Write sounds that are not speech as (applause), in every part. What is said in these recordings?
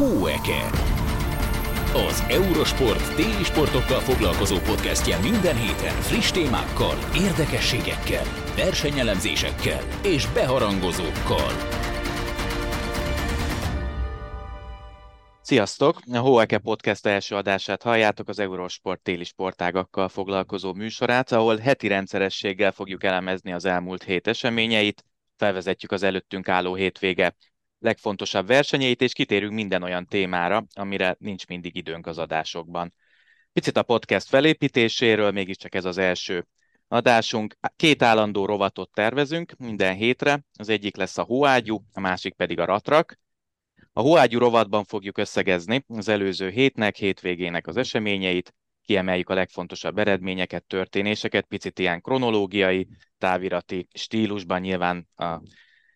Hóeke. Az Eurosport téli sportokkal foglalkozó podcastje minden héten friss témákkal, érdekességekkel, versenyelemzésekkel és beharangozókkal. Sziasztok! A Hóeke Podcast első adását halljátok az Eurosport téli sportágakkal foglalkozó műsorát, ahol heti rendszerességgel fogjuk elemezni az elmúlt hét eseményeit, felvezetjük az előttünk álló hétvége legfontosabb versenyeit, és kitérünk minden olyan témára, amire nincs mindig időnk az adásokban. Picit a podcast felépítéséről, mégiscsak ez az első adásunk. Két állandó rovatot tervezünk minden hétre, az egyik lesz a hóágyú, a másik pedig a ratrak. A hóágyú rovatban fogjuk összegezni az előző hétnek, hétvégének az eseményeit, kiemeljük a legfontosabb eredményeket, történéseket, picit ilyen kronológiai, távirati stílusban nyilván a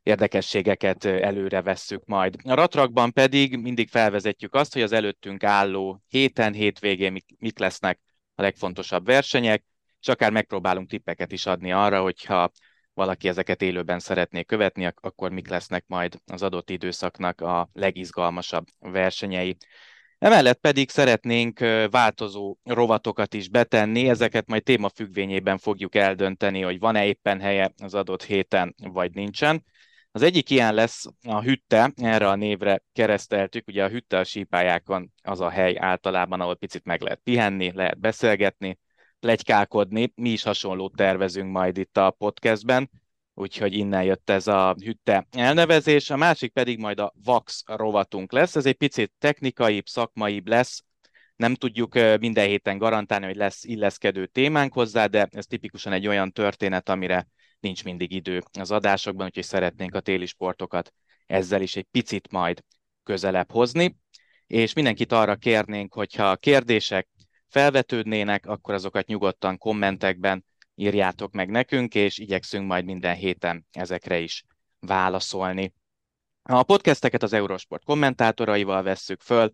érdekességeket előre vesszük majd. A ratrakban pedig mindig felvezetjük azt, hogy az előttünk álló héten, hétvégén mik lesznek a legfontosabb versenyek, és akár megpróbálunk tippeket is adni arra, hogyha valaki ezeket élőben szeretné követni, akkor mik lesznek majd az adott időszaknak a legizgalmasabb versenyei. Emellett pedig szeretnénk változó rovatokat is betenni, ezeket majd témafüggvényében fogjuk eldönteni, hogy van-e éppen helye az adott héten, vagy nincsen. Az egyik ilyen lesz a hütte, erre a névre kereszteltük, ugye a hütte a sípályákon az a hely általában, ahol picit meg lehet pihenni, lehet beszélgetni, legykálkodni. Mi is hasonlót tervezünk majd itt a podcastben, úgyhogy innen jött ez a hütte elnevezés. A másik pedig majd a VAX rovatunk lesz, ez egy picit technikaibb, szakmaibb lesz, nem tudjuk minden héten garantálni, hogy lesz illeszkedő témánk hozzá, de ez tipikusan egy olyan történet, amire nincs mindig idő az adásokban, úgyhogy szeretnénk a téli sportokat ezzel is egy picit majd közelebb hozni, és mindenkit arra kérnénk, hogyha kérdések felvetődnének, akkor azokat nyugodtan kommentekben írjátok meg nekünk, és igyekszünk majd minden héten ezekre is válaszolni. A podcasteket az Eurosport kommentátoraival vesszük föl,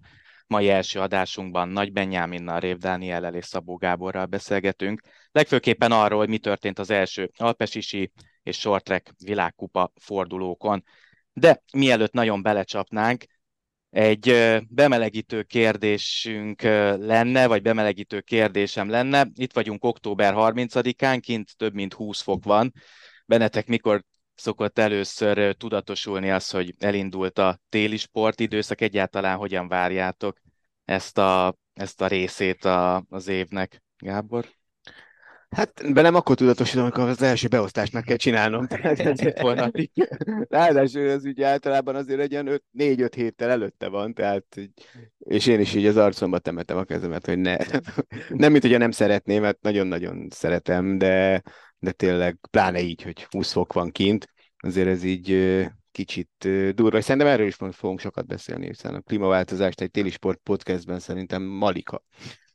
mai első adásunkban Nagy Benyáminnal, Rév Dániellel és Szabó Gáborral beszélgetünk, legfőképpen arról, hogy mi történt az első alpesisi és shortrek világkupa fordulókon. De mielőtt nagyon belecsapnánk, egy bemelegítő kérdésünk lenne, vagy bemelegítő kérdésem lenne. Itt vagyunk október 30-án, kint több mint 20 fok van. Benetek mikor szokott először tudatosulni az, hogy elindult a téli sportidőszak, egyáltalán hogyan várjátok ezt a, ezt a részét a, az évnek, Gábor? Hát bennem akkor tudatosítom, amikor az első beosztást meg kell csinálnom. (laughs) Tehát volna. Ráadásul ez ugye általában azért egy ilyen 4-5 héttel előtte van, tehát és én is így az arcomba temetem a kezemet, hogy ne. (laughs) Nem, mint hogyha nem szeretném, mert nagyon-nagyon szeretem, de, de tényleg pláne így, hogy 20 fok van kint, azért ez így kicsit durva, és szerintem erről is fogunk sokat beszélni, hiszen a klímaváltozást egy téli sport podcastben szerintem Malika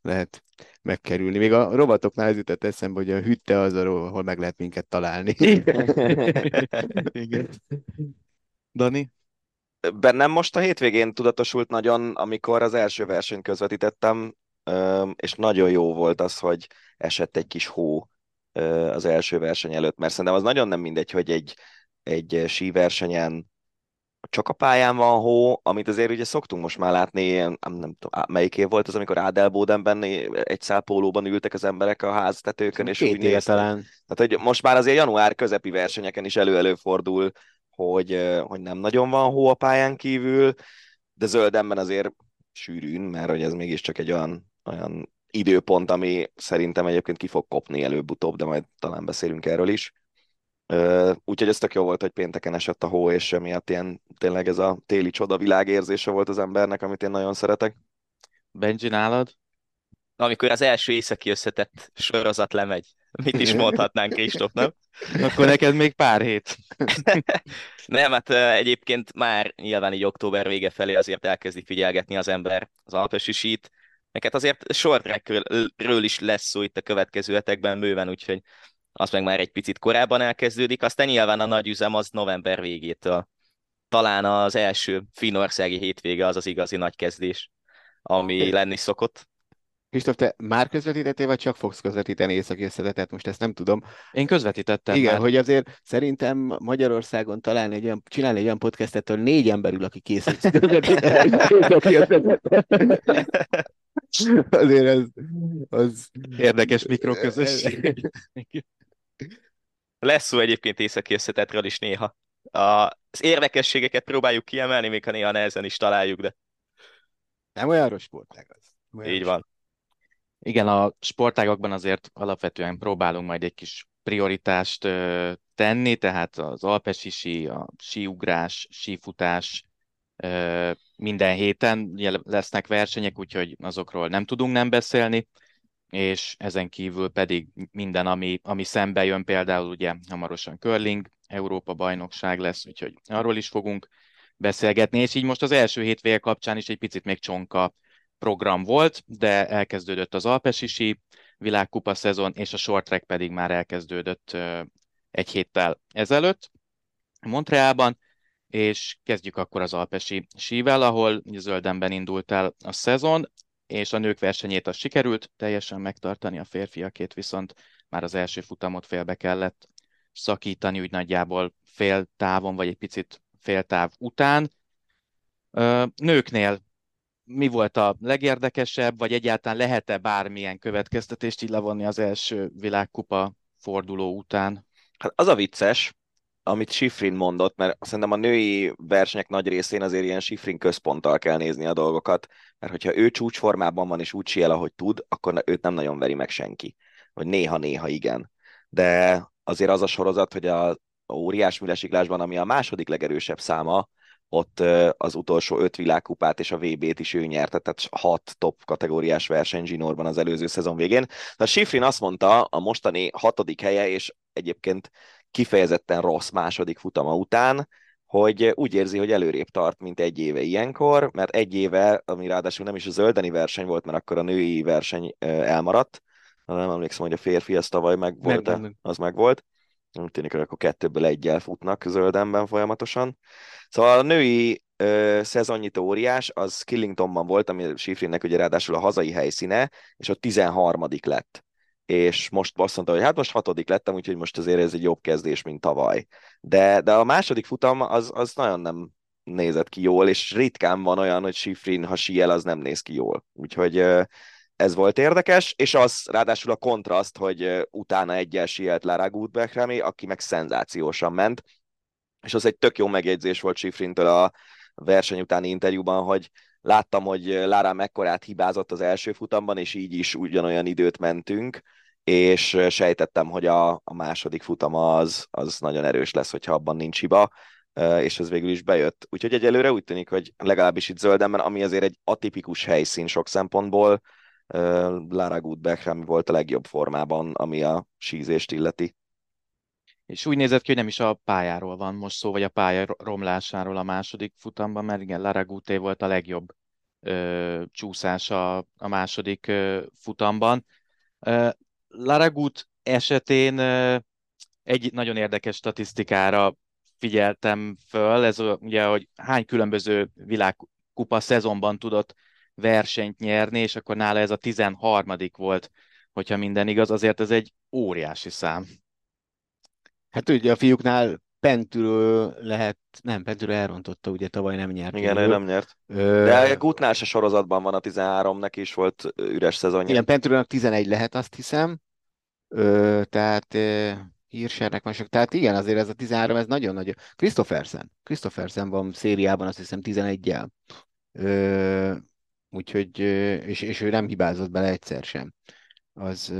lehet megkerülni. Még a rovatoknál ez jutott eszembe, hogy a hütte az, ahol meg lehet minket találni. (laughs) Igen. Dani? Bennem most a hétvégén tudatosult nagyon, amikor az első versenyt közvetítettem, és nagyon jó volt az, hogy esett egy kis hó az első verseny előtt, mert szerintem az nagyon nem mindegy, hogy egy, egy síversenyen csak a pályán van hó, amit azért ugye szoktunk most már látni, nem, nem tudom, melyik év volt az, amikor Ádelbódenben egy szálpólóban ültek az emberek a háztetőkön, és Két úgy éve talán. Tehát, hogy most már azért január közepi versenyeken is elő-előfordul, hogy, hogy nem nagyon van hó a pályán kívül, de zöldemben azért sűrűn, mert hogy ez mégiscsak egy olyan, olyan időpont, ami szerintem egyébként ki fog kopni előbb-utóbb, de majd talán beszélünk erről is. Úgyhogy ez tök jó volt, hogy pénteken esett a hó, és emiatt ilyen tényleg ez a téli csoda világérzése volt az embernek, amit én nagyon szeretek. Benji, nálad? Amikor az első északi összetett sorozat lemegy, mit is mondhatnánk Kristóf, nem? (laughs) Akkor neked még pár hét. (laughs) nem, hát egyébként már nyilván így október vége felé azért elkezdi figyelgetni az ember az alpesi sít. Neked azért short is lesz szó itt a következő hetekben bőven, úgyhogy az meg már egy picit korábban elkezdődik, aztán nyilván a nagy üzem az november végétől. Talán az első finországi hétvége az az igazi nagy kezdés, ami lenni szokott. Kristóf, te már közvetítettél, vagy csak fogsz közvetíteni északi összetetet? Most ezt nem tudom. Én közvetítettem Igen, már. hogy azért szerintem Magyarországon találni egy olyan, csinálni egy olyan podcastet, ahol négy ember ül, aki készít. (laughs) Azért ez, az... Érdekes mikroközösség. (laughs) Lesz szó egyébként északi összetetről is néha. Az érdekességeket próbáljuk kiemelni, még ha néha nehezen is találjuk, de Nem olyan rossz sportág az. Olyan így van. Igen, a sportágakban azért alapvetően próbálunk majd egy kis prioritást ö, tenni, tehát az alpesi sí, a síugrás, sífutás, ö, minden héten lesznek versenyek, úgyhogy azokról nem tudunk nem beszélni, és ezen kívül pedig minden, ami, ami szembe jön, például ugye hamarosan curling, Európa bajnokság lesz, úgyhogy arról is fogunk beszélgetni, és így most az első hétvége kapcsán is egy picit még csonka program volt, de elkezdődött az Alpesi sí világkupa szezon, és a short track pedig már elkezdődött egy héttel ezelőtt Montrealban, és kezdjük akkor az Alpesi sível, ahol ugye zöldemben indult el a szezon, és a nők versenyét az sikerült teljesen megtartani, a férfiakét viszont már az első futamot félbe kellett szakítani, úgy nagyjából fél távon, vagy egy picit fél táv után. Nőknél mi volt a legérdekesebb, vagy egyáltalán lehet-e bármilyen következtetést így levonni az első világkupa forduló után? Hát az a vicces, amit Schifrin mondott, mert szerintem a női versenyek nagy részén azért ilyen Schifrin központtal kell nézni a dolgokat, mert hogyha ő csúcsformában van és úgy siel, ahogy tud, akkor őt nem nagyon veri meg senki. Vagy néha-néha igen. De azért az a sorozat, hogy a óriás műlesiklásban, ami a második legerősebb száma, ott az utolsó öt világkupát és a VB-t is ő nyerte, tehát hat top kategóriás verseny zsinórban az előző szezon végén. De Schifrin azt mondta, a mostani hatodik helye, és egyébként kifejezetten rossz második futama után, hogy úgy érzi, hogy előrébb tart, mint egy éve ilyenkor, mert egy éve, ami ráadásul nem is a zöldeni verseny volt, mert akkor a női verseny elmaradt, nem emlékszem, hogy a férfi az tavaly meg volt, az meg volt. Nem tűnik, hogy akkor kettőből egyel futnak zöldemben folyamatosan. Szóval a női ö, szezonnyitó óriás, az Killingtonban volt, ami Schifrinnek ugye ráadásul a hazai helyszíne, és ott 13 lett. És most azt mondta, hogy hát most hatodik lettem, úgyhogy most azért ez egy jobb kezdés, mint tavaly. De, de a második futam az, az nagyon nem nézett ki jól, és ritkán van olyan, hogy Schifrin, ha siel, az nem néz ki jól. Úgyhogy ö, ez volt érdekes, és az ráadásul a kontraszt, hogy utána egyel sielt Lara Gutbeckremi, aki meg szenzációsan ment, és az egy tök jó megjegyzés volt Schifrintől a verseny utáni interjúban, hogy láttam, hogy Lara mekkorát hibázott az első futamban, és így is ugyanolyan időt mentünk, és sejtettem, hogy a, a második futama az, az nagyon erős lesz, hogyha abban nincs hiba, és ez végül is bejött. Úgyhogy egyelőre úgy tűnik, hogy legalábbis itt zöldemben, ami azért egy atipikus helyszín sok szempontból, Lara Gutbeck volt a legjobb formában, ami a sízést illeti. És úgy nézett ki, hogy nem is a pályáról van most szó, vagy a pálya romlásáról a második futamban, mert igen, Lara Guté volt a legjobb ö, csúszás a, második ö, futamban. Ö, Lara Gut esetén ö, egy nagyon érdekes statisztikára figyeltem föl, ez ugye, hogy hány különböző világkupa szezonban tudott versenyt nyerni, és akkor nála ez a 13. volt, hogyha minden igaz, azért ez egy óriási szám. Hát ugye a fiúknál Pentülő lehet, nem, Pentülő elrontotta, ugye tavaly nem nyert. Igen, ő nem nyert. Ö, De a Gutnál se sorozatban van a 13, neki is volt üres szezonja. Igen, Pentülőnek 11 lehet, azt hiszem. Ö, tehát ö, Hirschernek van sok. Tehát igen, azért ez a 13, ez nagyon nagy. Christophersen. Christophersen van szériában, azt hiszem 11-jel. Ö, úgyhogy, és, és ő nem hibázott bele egyszer sem. Az,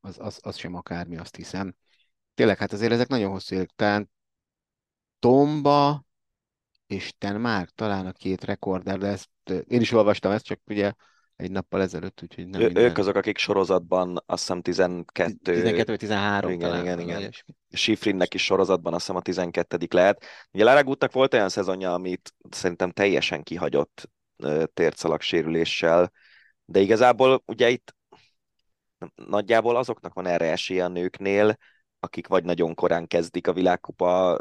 az, az, az sem akármi, azt hiszem. Tényleg, hát azért ezek nagyon hosszú évek. Talán Tomba és Tenmark talán a két rekorder, de ezt én is olvastam ezt, csak ugye egy nappal ezelőtt, úgyhogy nem Ő, minden. ők azok, akik sorozatban azt hiszem 12, 12 vagy 13 Igen, talán. igen, igen. ilyesmi. Schifrinnek is sorozatban azt hiszem a 12 lehet. Ugye Lara Gutnak volt olyan szezonja, amit szerintem teljesen kihagyott ö, térdszalag sérüléssel, de igazából ugye itt nagyjából azoknak van erre esélye a nőknél, akik vagy nagyon korán kezdik a világkupa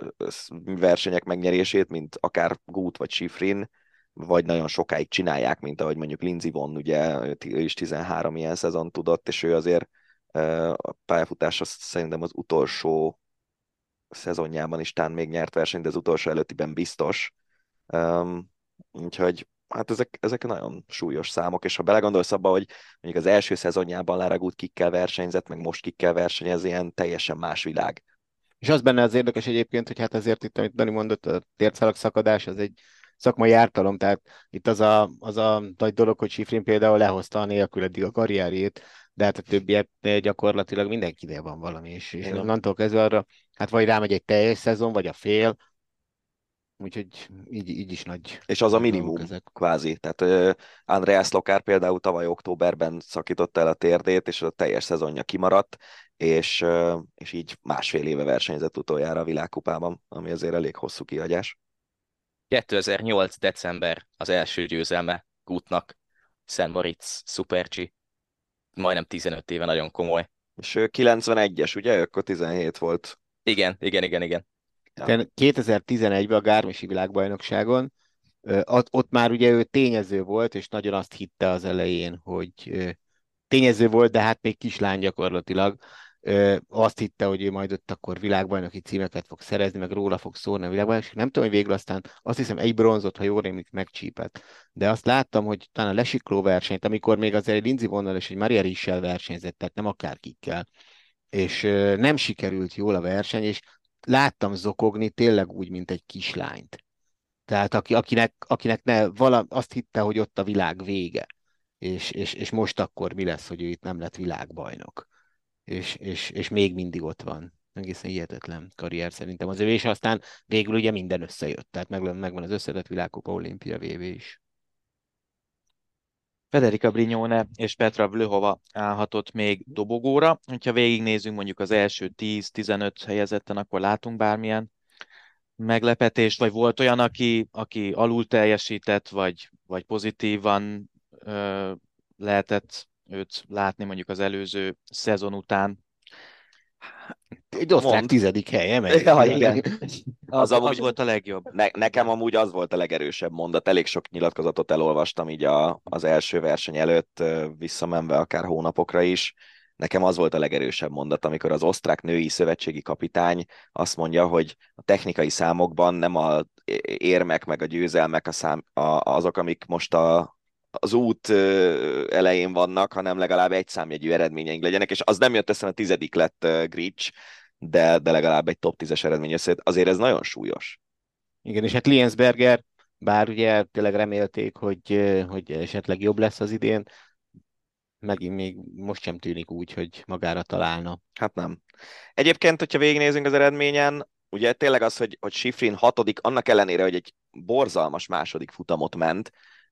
versenyek megnyerését, mint akár Gut vagy Schifrin, vagy nagyon sokáig csinálják, mint ahogy mondjuk Lindsey von, ugye ő is 13 ilyen szezon tudott, és ő azért a pályafutása szerintem az utolsó szezonjában is tán még nyert versenyt, de az utolsó előttiben biztos. Um, úgyhogy hát ezek, ezek nagyon súlyos számok, és ha belegondolsz abba, hogy mondjuk az első szezonjában Laragut kikkel versenyzett, meg most kikkel versenyez, ilyen teljesen más világ. És az benne az érdekes egyébként, hogy hát azért itt, amit Dani mondott, a tércálak szakadás, az egy szakmai ártalom, tehát itt az a, az a nagy dolog, hogy Sifrin például lehozta a nélkül eddig a karrierjét, de hát a többiek gyakorlatilag mindenkinél van valami, és, és onnantól kezdve arra, hát vagy rámegy egy teljes szezon, vagy a fél, úgyhogy így, így is nagy. És az a minimum, ezek. kvázi. Tehát uh, Andreas Lokár például tavaly októberben szakította el a térdét, és a teljes szezonja kimaradt, és, uh, és így másfél éve versenyzett utoljára a világkupában, ami azért elég hosszú kihagyás. 2008. december az első győzelme Gutnak, Szent Moritz Super G. Majdnem 15 éve, nagyon komoly. És ő 91-es, ugye? Akkor 17 volt. Igen, igen, igen, igen. Ja. 2011-ben a Gármisi világbajnokságon, ott már ugye ő tényező volt, és nagyon azt hitte az elején, hogy tényező volt, de hát még kislány gyakorlatilag, azt hitte, hogy ő majd ott akkor világbajnoki címeket fog szerezni, meg róla fog szórni a világbajnokság. Nem tudom, hogy végül aztán azt hiszem egy bronzot, ha jól rémlik, megcsípett. De azt láttam, hogy talán a lesikló versenyt, amikor még azért egy Lindsay Vonnal és egy Maria Rissel versenyzett, tehát nem akárkikkel, és nem sikerült jól a verseny, és láttam zokogni tényleg úgy, mint egy kislányt. Tehát aki, akinek, akinek ne, vala, azt hitte, hogy ott a világ vége, és, és, és most akkor mi lesz, hogy ő itt nem lett világbajnok és, és, és még mindig ott van. Egészen hihetetlen karrier szerintem az ő, és aztán végül ugye minden összejött, tehát megvan, megvan az összetett világkupa, olimpia, VV is. Federica Brignone és Petra Vlhova állhatott még dobogóra. Ha végignézünk mondjuk az első 10-15 helyezetten, akkor látunk bármilyen meglepetést, vagy volt olyan, aki, aki alul teljesített, vagy, vagy pozitívan ö, lehetett őt látni mondjuk az előző szezon után. Egy osztrák Mond. tizedik helye, meg. Ja, igen. Az, az amúgy volt a legjobb. Ne, nekem amúgy az volt a legerősebb mondat. Elég sok nyilatkozatot elolvastam így a, az első verseny előtt, visszamenve akár hónapokra is. Nekem az volt a legerősebb mondat, amikor az osztrák női szövetségi kapitány azt mondja, hogy a technikai számokban nem a érmek meg a győzelmek a szám, a, azok, amik most a, az út elején vannak, hanem legalább egy számjegyű eredményeink legyenek, és az nem jött össze, a tizedik lett Grich, de, de legalább egy top 10-es eredmény összejött. Azért ez nagyon súlyos. Igen, és hát Liensberger, bár ugye tényleg remélték, hogy, hogy esetleg jobb lesz az idén, megint még most sem tűnik úgy, hogy magára találna. Hát nem. Egyébként, hogyha végignézünk az eredményen, ugye tényleg az, hogy, hogy Schifrin hatodik, annak ellenére, hogy egy borzalmas második futamot ment,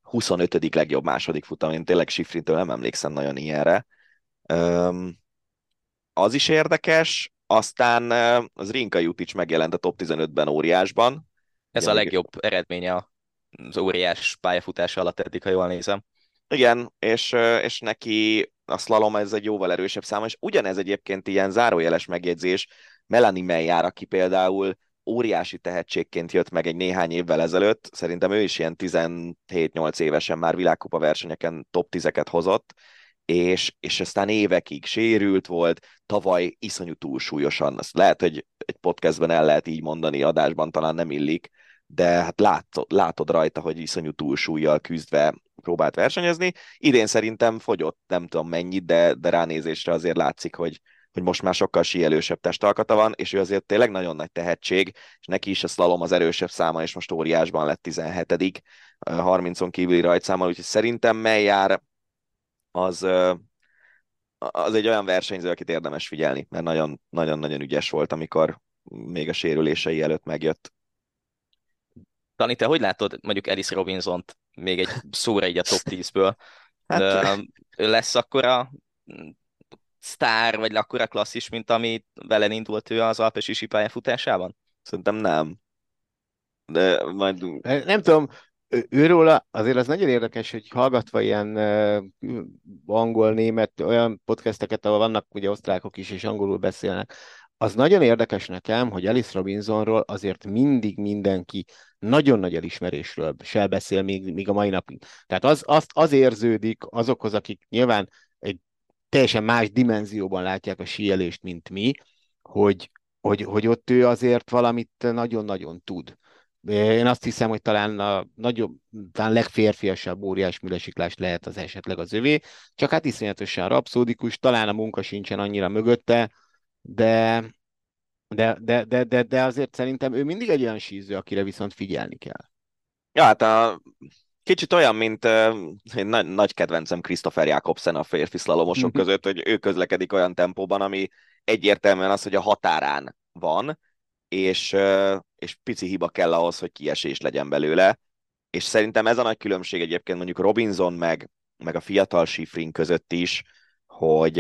25. legjobb második futam, én tényleg Sifrintől nem emlékszem nagyon ilyenre. Um, az is érdekes, aztán az Rinka Jutic megjelent a top 15-ben óriásban. Ez Igen, a legjobb eredménye az óriás pályafutása alatt eddig, ha jól nézem. Igen, és, és neki a slalom ez egy jóval erősebb szám, és ugyanez egyébként ilyen zárójeles megjegyzés Melanie Meyer, aki például óriási tehetségként jött meg egy néhány évvel ezelőtt, szerintem ő is ilyen 17-8 évesen már világkupa versenyeken top 10-eket hozott, és, és aztán évekig sérült volt, tavaly iszonyú túlsúlyosan. Azt lehet, hogy egy podcastben el lehet így mondani, adásban talán nem illik, de hát látod, látod rajta, hogy iszonyú túlsúlyjal küzdve próbált versenyezni. Idén szerintem fogyott, nem tudom mennyit, de, de ránézésre azért látszik, hogy, hogy most már sokkal síelősebb testalkata van, és ő azért tényleg nagyon nagy tehetség, és neki is a slalom az erősebb száma, és most óriásban lett 17 30-on kívüli rajtszámmal, úgyhogy szerintem mely jár az, az egy olyan versenyző, akit érdemes figyelni, mert nagyon-nagyon ügyes volt, amikor még a sérülései előtt megjött. Dani, te hogy látod mondjuk Alice Robinson-t még egy szóra így a top 10-ből? Hát, ő lesz akkor a sztár, vagy akkora klasszis, mint ami vele indult ő az Alpesi sípálya futásában? Szerintem nem. De majd... Nem tudom, őróla azért az nagyon érdekes, hogy hallgatva ilyen uh, angol-német olyan podcasteket, ahol vannak ugye osztrákok is, és angolul beszélnek, az nagyon érdekes nekem, hogy Alice Robinsonról azért mindig mindenki nagyon nagy elismerésről se beszél még, még a mai napig. Tehát az, azt, az érződik azokhoz, akik nyilván egy teljesen más dimenzióban látják a síelést, mint mi, hogy, hogy, hogy ott ő azért valamit nagyon-nagyon tud. Én azt hiszem, hogy talán a nagyobb, talán legférfiasabb óriás műlesiklás lehet az esetleg az övé, csak hát iszonyatosan rapszódikus, talán a munka sincsen annyira mögötte, de, de, de, de, de, de azért szerintem ő mindig egy olyan síző, akire viszont figyelni kell. Ja, hát a, kicsit olyan, mint uh, én nagy, nagy kedvencem Christopher Jakobsen a férfi szlalomosok mm-hmm. között, hogy ő közlekedik olyan tempóban, ami egyértelműen az, hogy a határán van, és, és pici hiba kell ahhoz, hogy kiesés legyen belőle. És szerintem ez a nagy különbség egyébként mondjuk Robinson meg, meg a fiatal Schifrin között is, hogy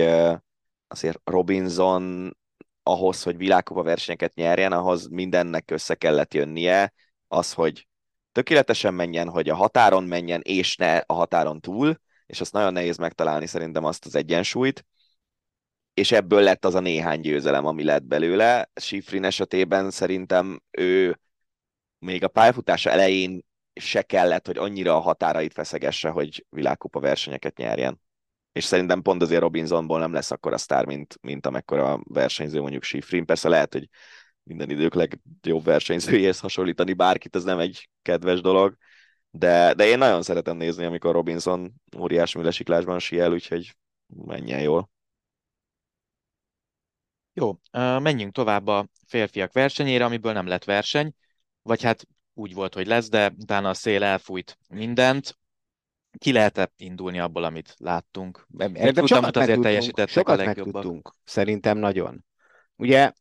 azért Robinson ahhoz, hogy világkupa versenyeket nyerjen, ahhoz mindennek össze kellett jönnie, az, hogy tökéletesen menjen, hogy a határon menjen, és ne a határon túl, és azt nagyon nehéz megtalálni szerintem azt az egyensúlyt, és ebből lett az a néhány győzelem, ami lett belőle. Schifrin esetében szerintem ő még a pályafutása elején se kellett, hogy annyira a határait feszegesse, hogy világkupa versenyeket nyerjen. És szerintem pont azért Robinsonból nem lesz akkor a sztár, mint, mint amekkora versenyző mondjuk Schifrin. Persze lehet, hogy minden idők legjobb versenyzőjéhez hasonlítani bárkit, ez nem egy kedves dolog, de, de én nagyon szeretem nézni, amikor Robinson óriás műlesiklásban siel, úgyhogy menjen jól. Jó, menjünk tovább a férfiak versenyére, amiből nem lett verseny, vagy hát úgy volt, hogy lesz, de utána a szél elfújt mindent. Ki lehetett indulni abból, amit láttunk? Egy futamot azért teljesítettek sokat a legjobbak. Megtudtunk, szerintem nagyon. Ugye,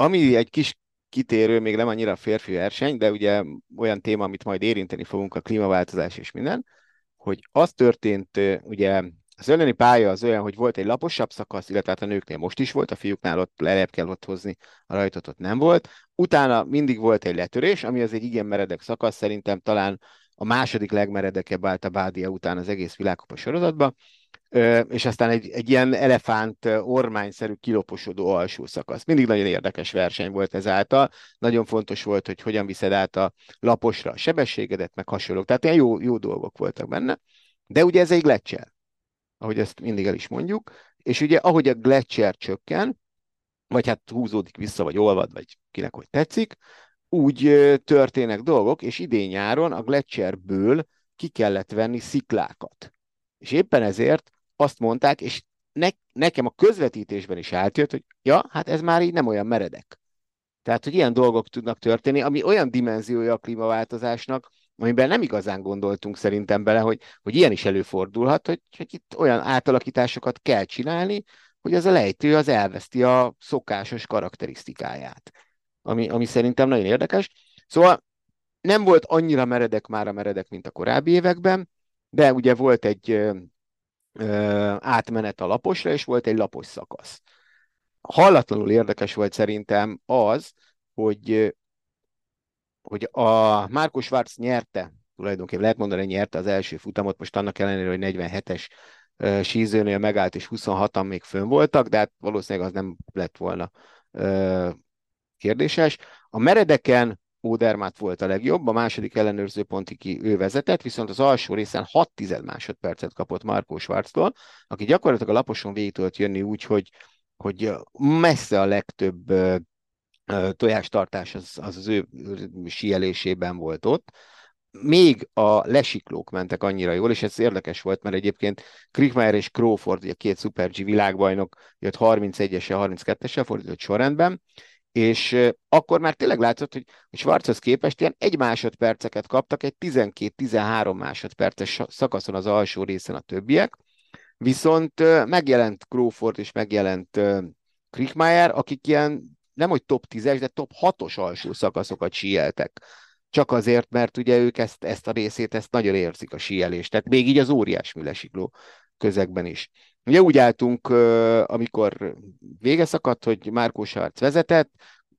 ami egy kis kitérő, még nem annyira férfi verseny, de ugye olyan téma, amit majd érinteni fogunk, a klímaváltozás és minden, hogy az történt ugye az elleni pálya az olyan, hogy volt egy laposabb szakasz, illetve hát a nőknél most is volt, a fiúknál ott lejjebb kell ott hozni, a rajtot ott nem volt. Utána mindig volt egy letörés, ami az egy igen meredek szakasz, szerintem talán a második legmeredekebb állt a Bádia után az egész világkupa sorozatban, és aztán egy, egy ilyen elefánt ormányszerű kiloposodó alsó szakasz. Mindig nagyon érdekes verseny volt ezáltal. Nagyon fontos volt, hogy hogyan viszed át a laposra a sebességedet, meg hasonlók. Tehát ilyen jó, jó dolgok voltak benne. De ugye ez egy gletszer ahogy ezt mindig el is mondjuk, és ugye ahogy a gletszer csökken, vagy hát húzódik vissza, vagy olvad, vagy kinek hogy tetszik, úgy történnek dolgok, és idén nyáron a gletszerből ki kellett venni sziklákat. És éppen ezért azt mondták, és ne, nekem a közvetítésben is átjött, hogy ja, hát ez már így nem olyan meredek. Tehát, hogy ilyen dolgok tudnak történni, ami olyan dimenziója a klímaváltozásnak, amiben nem igazán gondoltunk szerintem bele, hogy, hogy ilyen is előfordulhat, hogy, hogy itt olyan átalakításokat kell csinálni, hogy ez a lejtő az elveszti a szokásos karakterisztikáját, ami, ami szerintem nagyon érdekes. Szóval nem volt annyira meredek már a meredek, mint a korábbi években, de ugye volt egy átmenet a laposra, és volt egy lapos szakasz. Hallatlanul érdekes volt szerintem az, hogy hogy a Márkus Schwarz nyerte, tulajdonképpen lehet mondani, hogy nyerte az első futamot, most annak ellenére, hogy 47-es uh, sízőnél megállt, és 26-an még fönn voltak, de hát valószínűleg az nem lett volna kérdéses. A meredeken Ódermát volt a legjobb, a második ellenőrző pontig ő vezetett, viszont az alsó részen 6 tized másodpercet kapott Markó Schwarztól, aki gyakorlatilag a laposon végig tudott jönni úgy, hogy, hogy messze a legtöbb tojástartás az, az az ő sielésében volt ott. Még a lesiklók mentek annyira jól, és ez érdekes volt, mert egyébként Kriegmeier és Crawford, a két Super G világbajnok, jött 31-essel, 32-essel fordított sorrendben, és akkor már tényleg látszott, hogy Schwarzhoz képest ilyen egy másodperceket kaptak, egy 12-13 másodperces szakaszon az alsó részen a többiek, viszont megjelent Crawford és megjelent Kriegmeier, akik ilyen nem hogy top 10-es, de top 6-os alsó szakaszokat síeltek. Csak azért, mert ugye ők ezt, ezt a részét, ezt nagyon érzik a síelést. Tehát még így az óriás műlesikló közegben is. Ugye úgy álltunk, amikor vége szakadt, hogy Márkó Sarc vezetett,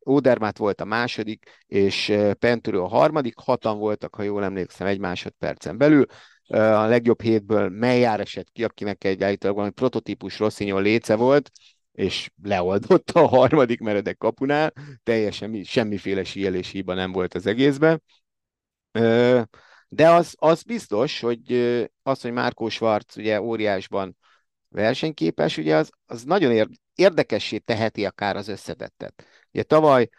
Ódermát volt a második, és Pentürő a harmadik, hatan voltak, ha jól emlékszem, egy másodpercen belül. A legjobb hétből Meljár esett ki, akinek egy állítólag valami prototípus Rosszinyon léce volt, és leoldotta a harmadik meredek kapunál, teljesen semmiféle síelés hiba nem volt az egészben. De az, az biztos, hogy az, hogy Márkó Schwarz ugye óriásban versenyképes, ugye az, az nagyon érdekessé teheti akár az összetettet. Ugye tavaly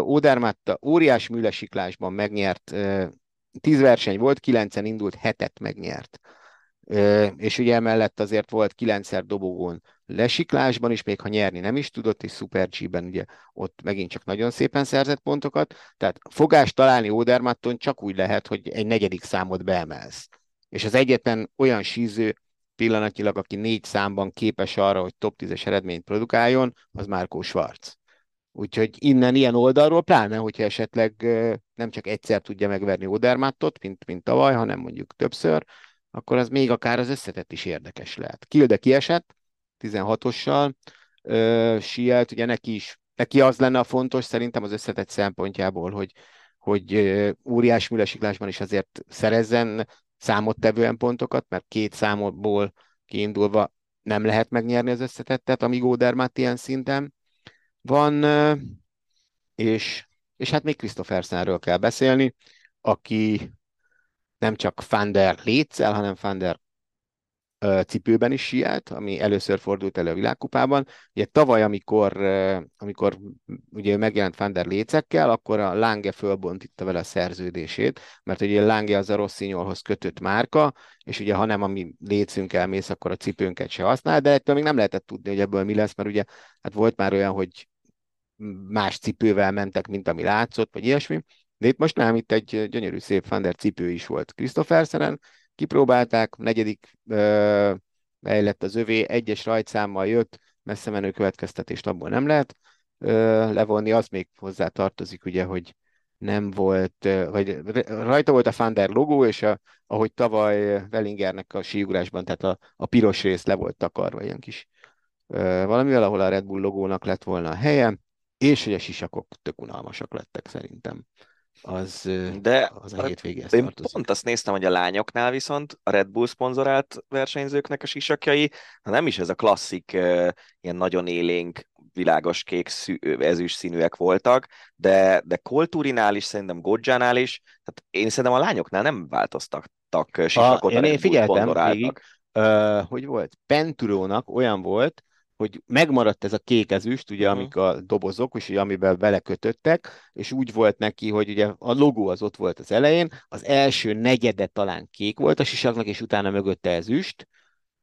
Ódermatta óriás műlesiklásban megnyert, tíz verseny volt, kilencen indult, hetet megnyert. És ugye emellett azért volt kilencszer dobogón lesiklásban is, még ha nyerni nem is tudott, és Super G-ben ugye ott megint csak nagyon szépen szerzett pontokat. Tehát fogást találni Ódermatton csak úgy lehet, hogy egy negyedik számot beemelsz. És az egyetlen olyan síző pillanatnyilag, aki négy számban képes arra, hogy top 10-es eredményt produkáljon, az Márkó Schwarz. Úgyhogy innen ilyen oldalról, pláne, hogyha esetleg nem csak egyszer tudja megverni Odermattot, mint, mint tavaly, hanem mondjuk többször, akkor az még akár az összetett is érdekes lehet. Kilde kiesett, 16-ossal, sielt, ugye neki is, neki az lenne a fontos szerintem az összetett szempontjából, hogy, hogy óriás műlesiklásban is azért szerezzen számottevően pontokat, mert két számotból kiindulva nem lehet megnyerni az összetettet, amíg Odermatt ilyen szinten van, és, és hát még Christophersenről kell beszélni, aki nem csak Fander létszel, hanem Fander cipőben is sielt, ami először fordult elő a világkupában. Ugye tavaly, amikor, amikor ugye megjelent Fander lécekkel, akkor a Lange fölbontitta vele a szerződését, mert ugye Lange az a Rossignolhoz kötött márka, és ugye ha nem a mi lécünk elmész, akkor a cipőnket se használ, de ettől még nem lehetett tudni, hogy ebből mi lesz, mert ugye hát volt már olyan, hogy más cipővel mentek, mint ami látszott, vagy ilyesmi. De itt most nem, itt egy gyönyörű szép Fander cipő is volt. Christophersenen, kipróbálták, negyedik ö, lett az övé, egyes rajtszámmal jött, messze menő következtetést abból nem lehet ö, levonni, az még hozzá tartozik, ugye, hogy nem volt, vagy rajta volt a Fander logó, és a, ahogy tavaly Wellingernek a síugrásban, tehát a, a piros rész le volt takarva, ilyen kis ö, valamivel, ahol a Red Bull logónak lett volna a helye, és hogy a sisakok tök unalmasak lettek szerintem az, De az a hétvégéhez én tartozik. pont azt néztem, hogy a lányoknál viszont a Red Bull szponzorált versenyzőknek a sisakjai, ha nem is ez a klasszik, ilyen nagyon élénk, világos kék szű, ezüst színűek voltak, de, de Colturinál is, szerintem Godzsánál is, tehát én szerintem a lányoknál nem változtak sisakot a, a Bull figyeltem végig, uh, hogy volt, Penturónak olyan volt, hogy megmaradt ez a kék ezüst, ugye, amik a dobozok, és ugye, amiben belekötöttek, és úgy volt neki, hogy ugye a logó az ott volt az elején, az első negyede talán kék volt a sisaknak, és utána mögötte ezüst.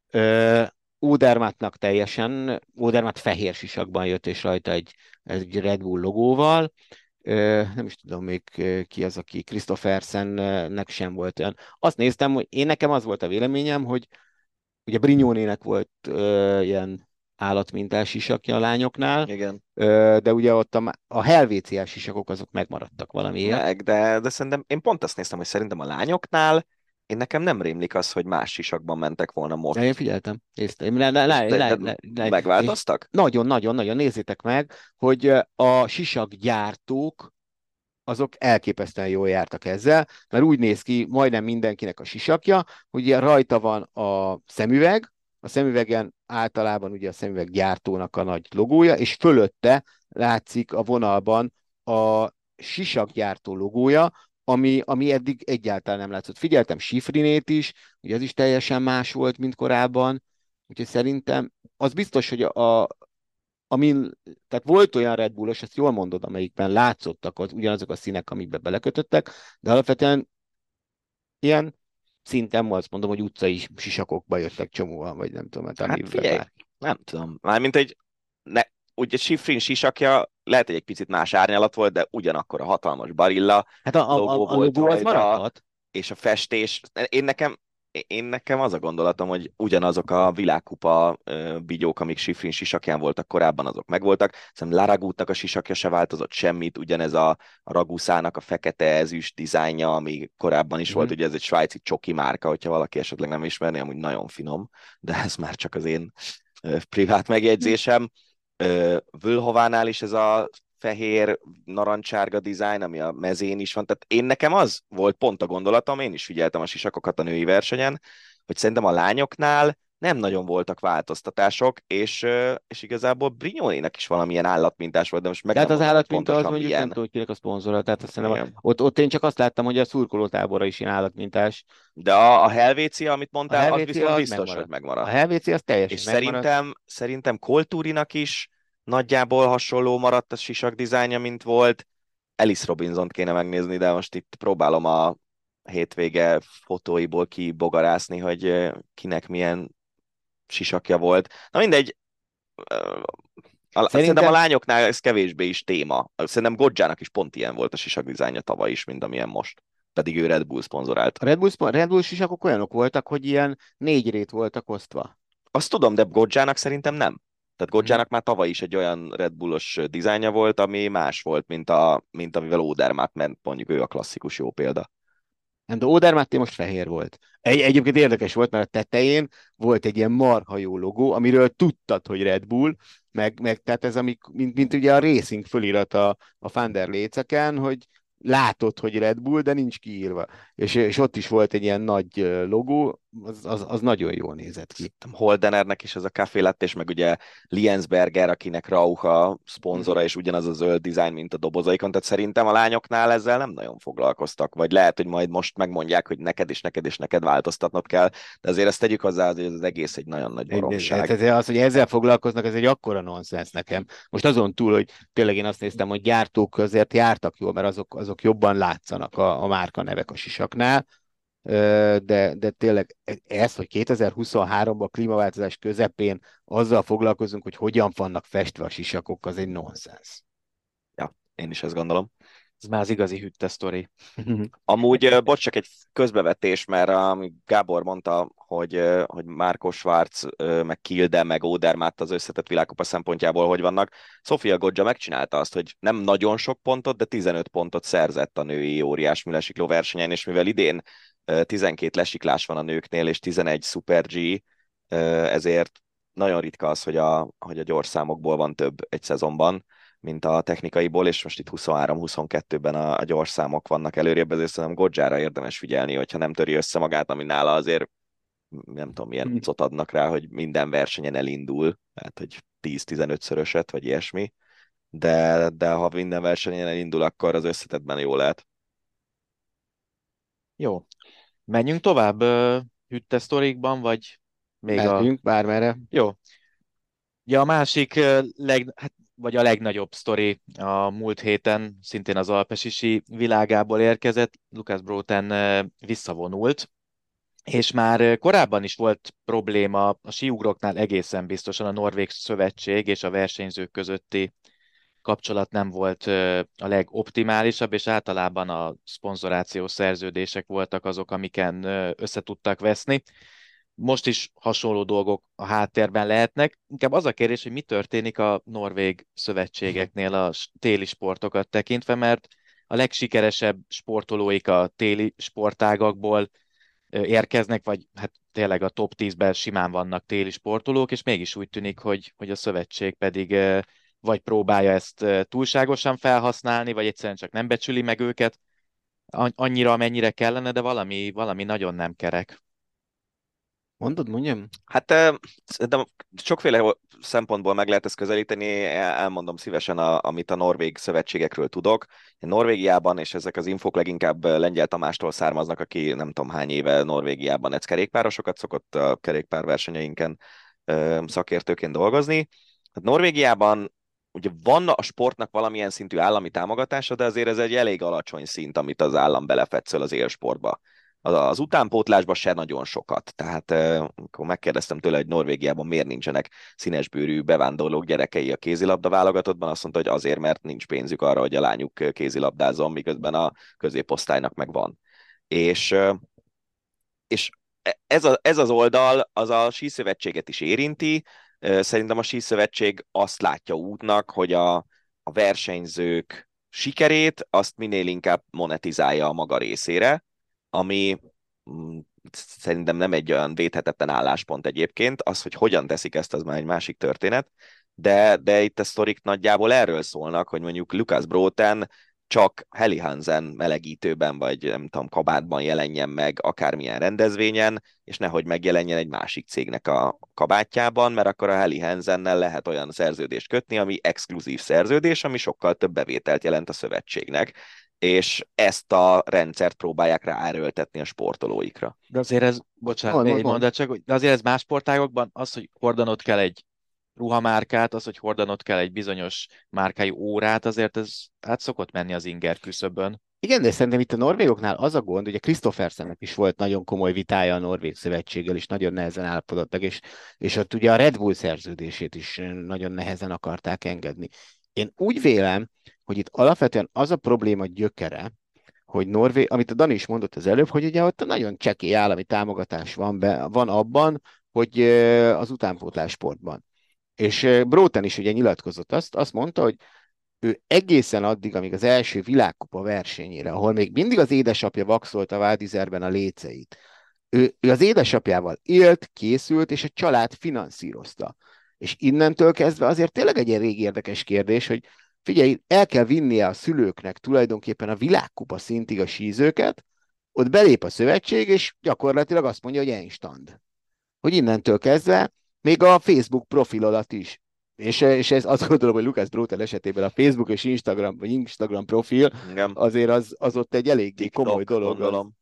Ö, Ódermátnak teljesen, Ódermát fehér sisakban jött, és rajta egy, egy Red Bull logóval. Nem is tudom még ki az, aki Christophersennek sem volt olyan. Azt néztem, hogy én nekem az volt a véleményem, hogy ugye Brignónének volt ö, ilyen állatmintás sisakja a lányoknál. Igen. De ugye ott a, a helvéciás sisakok azok megmaradtak valamiért. Meg, de, de szerintem én pont azt néztem, hogy szerintem a lányoknál én nekem nem rémlik az, hogy más sisakban mentek volna most. Ja, én figyeltem, néztem. Le, le, le, le, le, le, megváltoztak? Nagyon, nagyon, nagyon. Nézzétek meg, hogy a sisakgyártók azok elképesztően jól jártak ezzel, mert úgy néz ki majdnem mindenkinek a sisakja, hogy rajta van a szemüveg, a szemüvegen általában ugye a szemüveg gyártónak a nagy logója, és fölötte látszik a vonalban a sisakgyártó logója, ami, ami eddig egyáltalán nem látszott. Figyeltem Sifrinét is, ugye az is teljesen más volt, mint korábban, úgyhogy szerintem az biztos, hogy a amin, tehát volt olyan Red Bullos, ezt jól mondod, amelyikben látszottak az, ugyanazok a színek, amikbe belekötöttek, de alapvetően ilyen szinten azt mondom, hogy utcai sisakokba jöttek csomóan, vagy nem tudom, hát, hát figyelj, már. nem tudom. Mármint egy, ne, ugye Sifrin sisakja lehet, hogy egy picit más árnyalat volt, de ugyanakkor a hatalmas barilla. Hát a, a, a, a logó az maradhat. És a festés, én nekem, én nekem az a gondolatom, hogy ugyanazok a világkupa bigyók, amik Sifrin sisakján voltak korábban, azok megvoltak. Szerintem Laragútnak a sisakja se változott semmit, ugyanez a, a Raguszának a fekete ezüst dizájnja, ami korábban is mm. volt, ugye ez egy svájci csoki márka, hogyha valaki esetleg nem ismerné, amúgy nagyon finom, de ez már csak az én privát megjegyzésem. Völhovánál is ez a fehér, narancsárga dizájn, ami a mezén is van. Tehát én nekem az volt pont a gondolatom, én is figyeltem a sisakokat a női versenyen, hogy szerintem a lányoknál nem nagyon voltak változtatások, és, és igazából Brignónének is valamilyen állatmintás volt, de most meg Tehát az állatminta az mondjuk milyen. nem tudom, kinek a szponzora, tehát azt hiszem, Igen. ott, ott én csak azt láttam, hogy a szurkolótábora is ilyen állatmintás. De a, a Helvécia, amit mondtál, az Helvécia viszont az biztos, megmaradt. hogy megmaradt. A Helvéci az teljesen És megmaradt. szerintem, szerintem Colturinak is nagyjából hasonló maradt a sisak dizájnja, mint volt. Alice Robinson kéne megnézni, de most itt próbálom a hétvége fotóiból kibogarászni, hogy kinek milyen sisakja volt. Na mindegy, a, szerintem... szerintem a lányoknál ez kevésbé is téma. Szerintem Godzsának is pont ilyen volt a sisak dizájnja tavaly is, mint amilyen most. Pedig ő Red Bull szponzorált. A Red Bull, szpon- Red Bull sisakok olyanok voltak, hogy ilyen négy rét voltak osztva. Azt tudom, de Godzsának szerintem nem. Tehát Godzsának már tavaly is egy olyan Red Bullos dizájnja volt, ami más volt, mint, a, mint amivel Odermatt ment, mondjuk ő a klasszikus jó példa. Nem, de Odermatt most fehér volt. Egy, egyébként érdekes volt, mert a tetején volt egy ilyen marha jó logó, amiről tudtad, hogy Red Bull, meg, meg tehát ez, ami, mint, mint ugye a Racing fölirat a, Thunder léceken, hogy látod, hogy Red Bull, de nincs kiírva. És, és ott is volt egy ilyen nagy logó, az, az, az nagyon jól nézett ki. Holdenernek is ez a café lett, és meg ugye Liensberger, akinek Rauch a szponzora, és ugyanaz a zöld dizájn, mint a dobozaikon, tehát szerintem a lányoknál ezzel nem nagyon foglalkoztak, vagy lehet, hogy majd most megmondják, hogy neked is, neked is, neked változtatnod kell, de azért ezt tegyük hozzá, hogy ez az egész egy nagyon nagy baromság. Ez, ez, az, hogy ezzel foglalkoznak, ez egy akkora nonsens nekem. Most azon túl, hogy tényleg én azt néztem, hogy gyártók azért jártak jól, mert azok, azok jobban látszanak a, a márka nevek a sisaknál, de, de tényleg ez, hogy 2023-ban a klímaváltozás közepén azzal foglalkozunk, hogy hogyan vannak festve a sisakok, az egy nonsens. Én is ezt gondolom. Ez már az igazi hütte sztori. (laughs) Amúgy, bocs, csak egy közbevetés, mert ami Gábor mondta, hogy, hogy Márko Schwarz, meg Kilde, meg Odermatt az összetett világkupa szempontjából hogy vannak. Sofia Goggia megcsinálta azt, hogy nem nagyon sok pontot, de 15 pontot szerzett a női óriás műlesikló versenyen, és mivel idén 12 lesiklás van a nőknél, és 11 Super G, ezért nagyon ritka az, hogy a, hogy a gyors számokból van több egy szezonban, mint a technikaiból, és most itt 23-22-ben a, a gyors számok vannak előrébb, ezért szerintem Godzsára érdemes figyelni, hogyha nem töri össze magát, ami nála azért nem tudom, milyen Hmm. ucot adnak rá, hogy minden versenyen elindul, tehát hogy 10-15-szöröset, vagy ilyesmi, de, de ha minden versenyen elindul, akkor az összetetben jó lehet. Jó. Menjünk tovább hütte sztorikban, vagy még a... Mehetünk bármerre. Jó. Ja, a másik, leg, hát, vagy a legnagyobb sztori a múlt héten, szintén az alpesisi világából érkezett. Lukas Bróten ö, visszavonult, és már korábban is volt probléma a síugroknál egészen biztosan a Norvég Szövetség és a versenyzők közötti kapcsolat nem volt a legoptimálisabb, és általában a szponzorációs szerződések voltak azok, amiken ö, össze tudtak veszni. Most is hasonló dolgok a háttérben lehetnek. Inkább az a kérdés, hogy mi történik a norvég szövetségeknél a téli sportokat tekintve, mert a legsikeresebb sportolóik a téli sportágakból érkeznek, vagy hát tényleg a top 10-ben simán vannak téli sportolók, és mégis úgy tűnik, hogy, hogy a szövetség pedig vagy próbálja ezt túlságosan felhasználni, vagy egyszerűen csak nem becsüli meg őket an- annyira, amennyire kellene, de valami, valami nagyon nem kerek. Mondod, mondjam? Hát szerintem sokféle szempontból meg lehet ezt közelíteni, El- elmondom szívesen, a, amit a norvég szövetségekről tudok. Norvégiában, és ezek az infok leginkább Lengyel Tamástól származnak, aki nem tudom hány éve Norvégiában egy kerékpárosokat szokott a kerékpárversenyeinken szakértőként dolgozni. Hát Norvégiában ugye van a sportnak valamilyen szintű állami támogatása, de azért ez egy elég alacsony szint, amit az állam belefetszöl az élsportba az, az utánpótlásban se nagyon sokat. Tehát eh, akkor megkérdeztem tőle, hogy Norvégiában miért nincsenek színesbőrű bevándorlók gyerekei a kézilabda válogatottban, azt mondta, hogy azért, mert nincs pénzük arra, hogy a lányuk kézilabdázzon, miközben a középosztálynak meg van. És, és ez, a, ez az oldal az a síszövetséget is érinti. Szerintem a síszövetség azt látja útnak, hogy a, a versenyzők sikerét azt minél inkább monetizálja a maga részére, ami mm, szerintem nem egy olyan védhetetlen álláspont egyébként. Az, hogy hogyan teszik ezt, az már egy másik történet. De, de itt a sztorik nagyjából erről szólnak, hogy mondjuk Lucas Bróten csak Heli Hansen melegítőben, vagy nem tudom, kabátban jelenjen meg akármilyen rendezvényen, és nehogy megjelenjen egy másik cégnek a kabátjában, mert akkor a Heli Hansennel lehet olyan szerződést kötni, ami exkluzív szerződés, ami sokkal több bevételt jelent a szövetségnek és ezt a rendszert próbálják ráerőltetni a sportolóikra. De azért ez, bocsánat, mond, mond, mond. csak, de azért ez más sportágokban az, hogy hordanod kell egy ruhamárkát, az, hogy hordanod kell egy bizonyos márkai órát, azért ez hát szokott menni az inger küszöbön. Igen, de szerintem itt a norvégoknál az a gond, ugye Christophersennek is volt nagyon komoly vitája a Norvég Szövetséggel, és nagyon nehezen állapodott meg, és, és ott ugye a Red Bull szerződését is nagyon nehezen akarták engedni. Én úgy vélem, hogy itt alapvetően az a probléma gyökere, hogy Norvég, amit a Dani is mondott az előbb, hogy ugye ott nagyon csekély állami támogatás van, be, van abban, hogy az utánpótlás sportban. És Bróten is ugye nyilatkozott azt, azt mondta, hogy ő egészen addig, amíg az első világkupa versenyére, ahol még mindig az édesapja vaxolt a Vádizerben a léceit, ő, ő az édesapjával élt, készült, és a család finanszírozta. És innentől kezdve azért tényleg egy ilyen régi érdekes kérdés, hogy figyelj, el kell vinnie a szülőknek tulajdonképpen a világkupa szintig a sízőket, ott belép a szövetség, és gyakorlatilag azt mondja, hogy enstand. Hogy innentől kezdve még a Facebook profil alatt is. És, és ez azt gondolom, hogy Lucas Brótel esetében a Facebook és Instagram, vagy Instagram profil Igen. azért az, az ott egy eléggé TikTok, komoly dolog. Gondolom.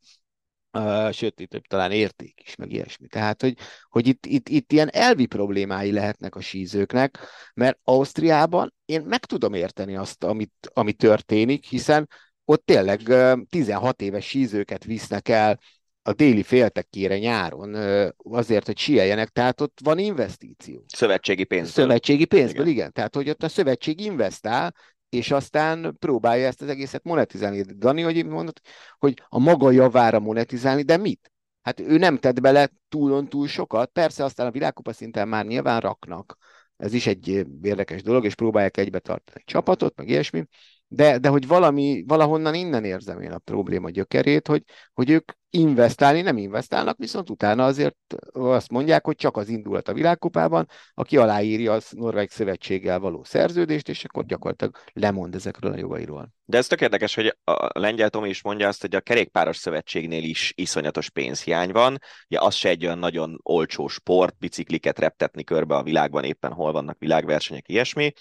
Uh, sőt, itt talán érték is, meg ilyesmi. Tehát, hogy, hogy itt, itt, itt ilyen elvi problémái lehetnek a sízőknek, mert Ausztriában én meg tudom érteni azt, amit, ami történik, hiszen ott tényleg 16 éves sízőket visznek el a déli féltekére nyáron azért, hogy sieljenek, tehát ott van investíció. Szövetségi pénzből. Szövetségi pénzből, igen. igen. Tehát, hogy ott a szövetség investál, és aztán próbálja ezt az egészet monetizálni. Dani, hogy mondott, hogy a maga javára monetizálni, de mit? Hát ő nem tett bele túlon túl sokat, persze aztán a világkupa szinten már nyilván raknak. Ez is egy érdekes dolog, és próbálják egybe tartani egy csapatot, meg ilyesmi. De, de hogy valami, valahonnan innen érzem én a probléma gyökerét, hogy, hogy ők investálni nem investálnak, viszont utána azért azt mondják, hogy csak az indulat a világkupában, aki aláírja a Norvég Szövetséggel való szerződést, és akkor gyakorlatilag lemond ezekről a jogairól. De ez tök érdekes, hogy a lengyel Tomi is mondja azt, hogy a kerékpáros szövetségnél is iszonyatos pénzhiány van. Ugye az se egy olyan nagyon olcsó sport, bicikliket reptetni körbe a világban éppen hol vannak világversenyek, ilyesmi.